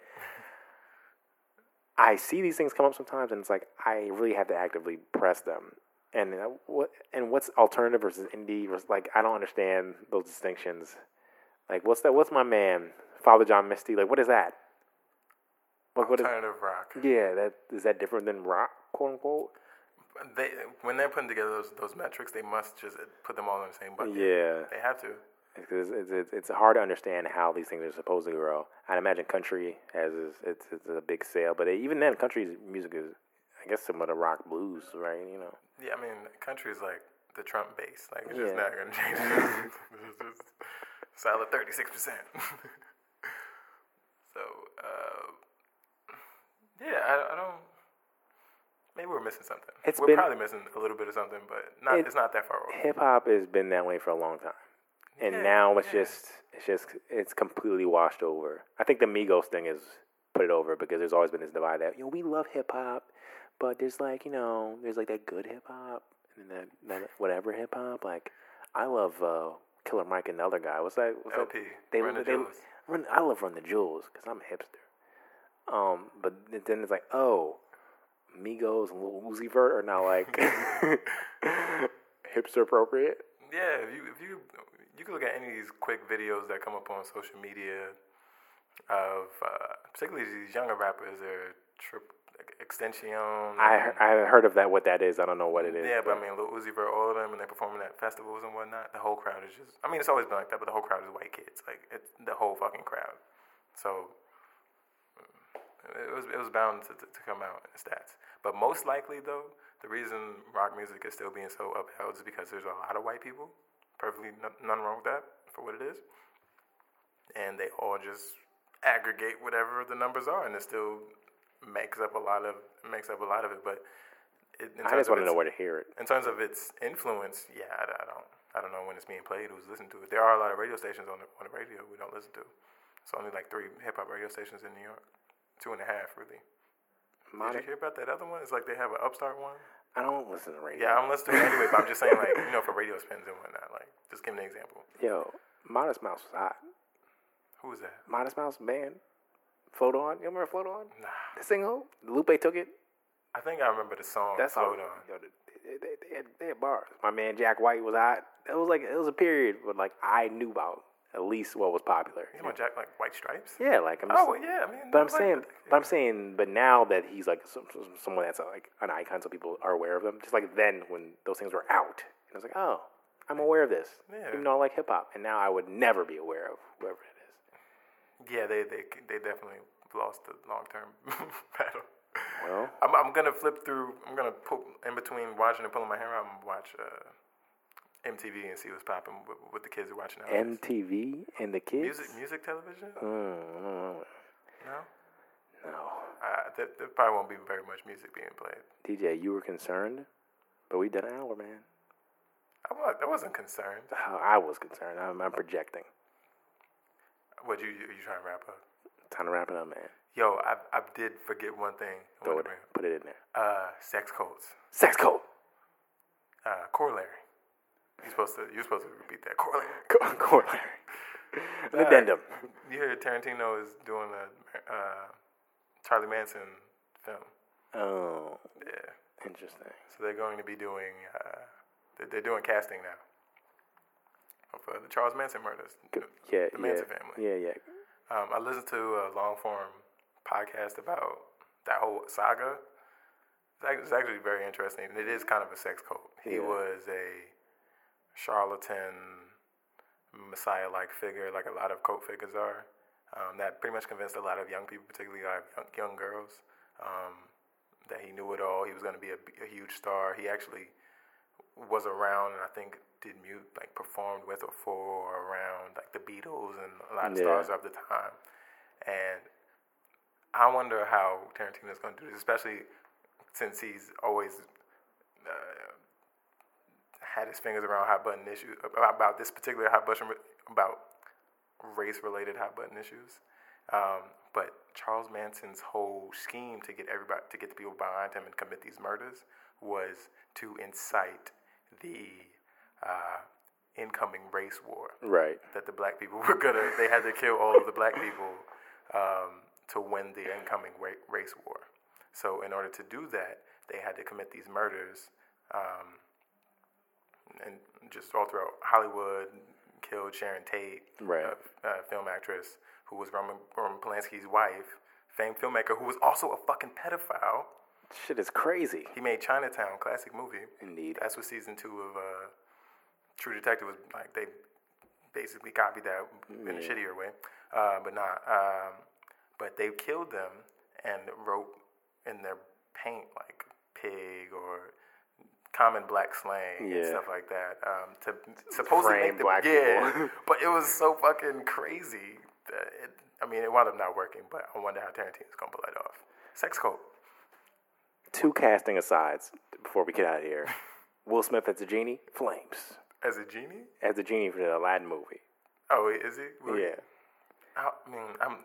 I see these things come up sometimes, and it's like I really have to actively press them. And uh, what and what's alternative versus indie? Versus, like I don't understand those distinctions. Like what's that? What's my man, Father John Misty? Like what is that? What, what is? alternative rock. Yeah, that is that different than rock, quote unquote. They when they're putting together those those metrics, they must just put them all in the same bucket. Yeah, They have to. because it's, it's it's hard to understand how these things are supposed to grow. I'd imagine country has is- it's it's a big sale, but even then, country music is, I guess, similar to rock blues, right? You know. Yeah, I mean, country is like the Trump base. Like it's just not gonna change. it's just solid thirty six percent. So uh, yeah, I, I don't. Maybe we're missing something. It's we're been- probably missing a little bit of something, but not. It- it's not that far over. hip hop has been that way for a long time, and Yeah, now it's yeah. just it's just it's completely washed over. I think the Migos thing is put it over because there's always been this divide that you know we love hip hop, but there's like you know there's like that good hip hop and then that, that whatever hip hop. Like I love uh, Killer Mike and the other guy. What's that? What's El-P, That? Run the they, Jewels. Run, I love Run the Jewels because I'm a hipster. Um, but then it's like oh. Migos and Lil Uzi Vert are now like hipster appropriate. Yeah, if you if you you can look at any of these quick videos that come up on social media of uh, particularly these younger rappers they're trip extension. I he- I haven't heard of that. What that is, I don't know what it is. yeah, but I mean, Lil Uzi Vert, all of them, and they're performing at festivals and whatnot. The whole crowd is just. I mean, it's always been like that, but the whole crowd is white kids. Like it's the whole fucking crowd. So it was it was bound to, to, to come out in the stats. But most likely, though, the reason rock music is still being so upheld is because there's a lot of white people. Perfectly no, nothing wrong with that for what it is, and they all just aggregate whatever the numbers are, and it still makes up a lot of makes up a lot of it. But it, in I just want to know where to hear it. in terms of its influence, yeah, I, I don't, I don't know when it's being played, who's listening to it. There are a lot of radio stations on the on the radio we don't listen to. It's only like three hip hop radio stations in New York, two and a half really. Did Modern, you hear about that other one? It's like they have an upstart one. I don't listen to radio. Yeah, I'm listening to it anyway, but I'm just saying like you know for radio spins and whatnot. Like, just give me an example. Yo, Modest Mouse was hot. Who is that? Modest Mouse band. Float on. You remember Float on? Nah, The single. Lupe took it. I think I remember the song. That's all. Float on. Yo, they, they, they, had, they had bars. My man Jack White was hot. It was like it was a period where like I knew about at least what was popular. You want Jack like White Stripes? Yeah, like I'm. Oh, just, Oh yeah. I mean, but I'm like, saying, but I'm saying, but now that he's like some, some- someone that's like an icon, so people are aware of them. Just like then when those things were out, and I was like, oh, I'm aware of this, Yeah. even though I like hip hop. And now I would never be aware of whoever. Yeah, they they they definitely lost the long term battle. Well, I'm I'm gonna flip through. I'm gonna pull in between watching and pulling my hair out. I'm watch uh, MTV and see what's popping. with, what the kids are watching. MTV and the kids. Music music television? Mm, No. no, Uh, there, there probably won't be very much music being played. DJ, you were concerned, but we did an hour, man. I, was, I wasn't concerned. I was concerned. I'm, I'm projecting. What you you, you trying to wrap up? Time to wrap it up, man. Yo, I I did forget one thing. I Throw it, put it in there. Uh, sex cults. Sex code. Uh, corollary. You supposed to you're supposed to repeat that corollary. Co- Corollary. An Uh, addendum. You hear Tarantino is doing a uh, Charlie Manson film. Oh, Yeah. interesting. So they're going to be doing, uh, they're doing casting now for the Charles Manson murders. Yeah, the yeah, Manson family. yeah, yeah. Um, I listened to a long form podcast about that whole saga. It's actually very interesting. and It is kind of a sex cult. He Yeah. was a charlatan, messiah like figure, like a lot of cult figures are. Um, that pretty much convinced a lot of young people, particularly like young, young girls, um, that he knew it all. He was going to be a, a huge star. He actually was around and I think did mute like performed with or for or around like the Beatles and a lot of Yeah. stars of the time. And I wonder how Tarantino is going to do this, especially since he's always uh, had his fingers around hot button issues about, about this particular hot button about race related hot button issues. Um, but Charles Manson's whole scheme to get everybody to get the people behind him and commit these murders was to incite the uh, incoming race war Right. that the black people were gonna they had to kill all of the black people um, to win the incoming ra- race war. So in order to do that, they had to commit these murders um, and just all throughout Hollywood. Killed Sharon Tate, Right. a, a film actress who was Roman, Roman Polanski's wife, famed filmmaker who was also a fucking pedophile. Shit is crazy. He made Chinatown, classic movie. Indeed. That's what season two of uh, True Detective was like. They basically copied that in a shittier way, uh, but not. Um, but they killed them and wrote in their paint like pig or common black slang and stuff like that um, to supposedly make them black yeah. but it was so fucking crazy. That it, I mean, it wound up not working, but I wonder how Tarantino's gonna pull that off. Sex cult. Two casting asides before we get out of here. Will Smith as a genie, flames. As a genie? As a genie for the Aladdin movie. Oh, is he? Will Yeah. I mean, I'm.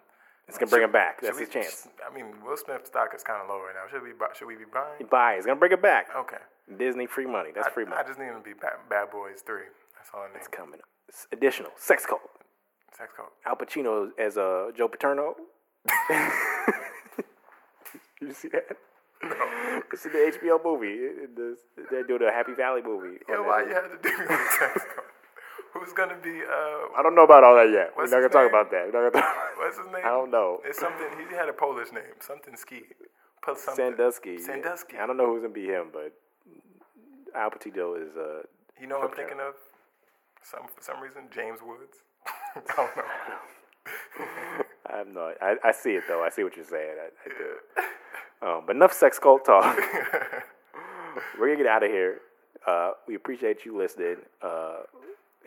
It's gonna bring him back. That's we- his chance. I mean, Will Smith's stock is kind of low right now. Should we? buy- Should we be buying? Buy. It's gonna bring it back. Okay. Disney free money. That's I, free money. I just need him to be bad, bad Boys Three. That's all I need. it's coming. It's additional sex cult. Sex cult. Al Pacino as uh, Joe Paterno. you see that? No, it's in the HBO movie. It- the- they're doing a Happy Valley movie. Yo, why that. you had to do cult? Who's gonna be? Uh, I don't know about all that yet. We're not gonna talk about that. We're not gonna talk what's his name? I don't know. It's something. He had a Polish name. Something ski. Something. Sandusky. Sandusky. I don't know who's gonna be him, but Al Pacino is uh, You know I'm thinking of? Some for some reason, James Woods. I don't know. I have no. I, I see it though. I see what you're saying. I, I do. Um, but enough sex cult talk. We're gonna get out of here. Uh, we appreciate you listening. Uh,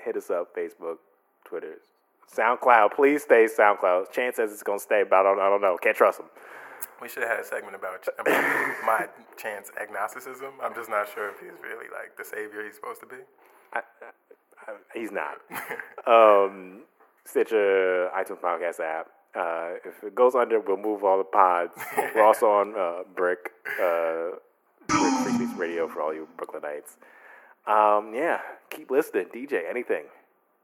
hit us up, Facebook, Twitter, SoundCloud. Please stay SoundCloud. Chance says it's gonna stay, but I don't. I don't know. Can't trust him. We should have had a segment about, about my chance agnosticism. I'm just not sure if he's really like the savior he's supposed to be. I, I, he's not. um, Stitcher, iTunes podcast app. Uh, if it goes under, we'll move all the pods. We're also on uh, Brick, uh, Brick Frequency Radio for all you Brooklynites. Um, yeah, keep listening. DJ, anything.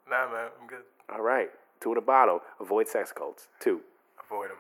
Nah, man, I'm good. All right. Two in a bottle. Avoid sex cults. Two. Avoid him.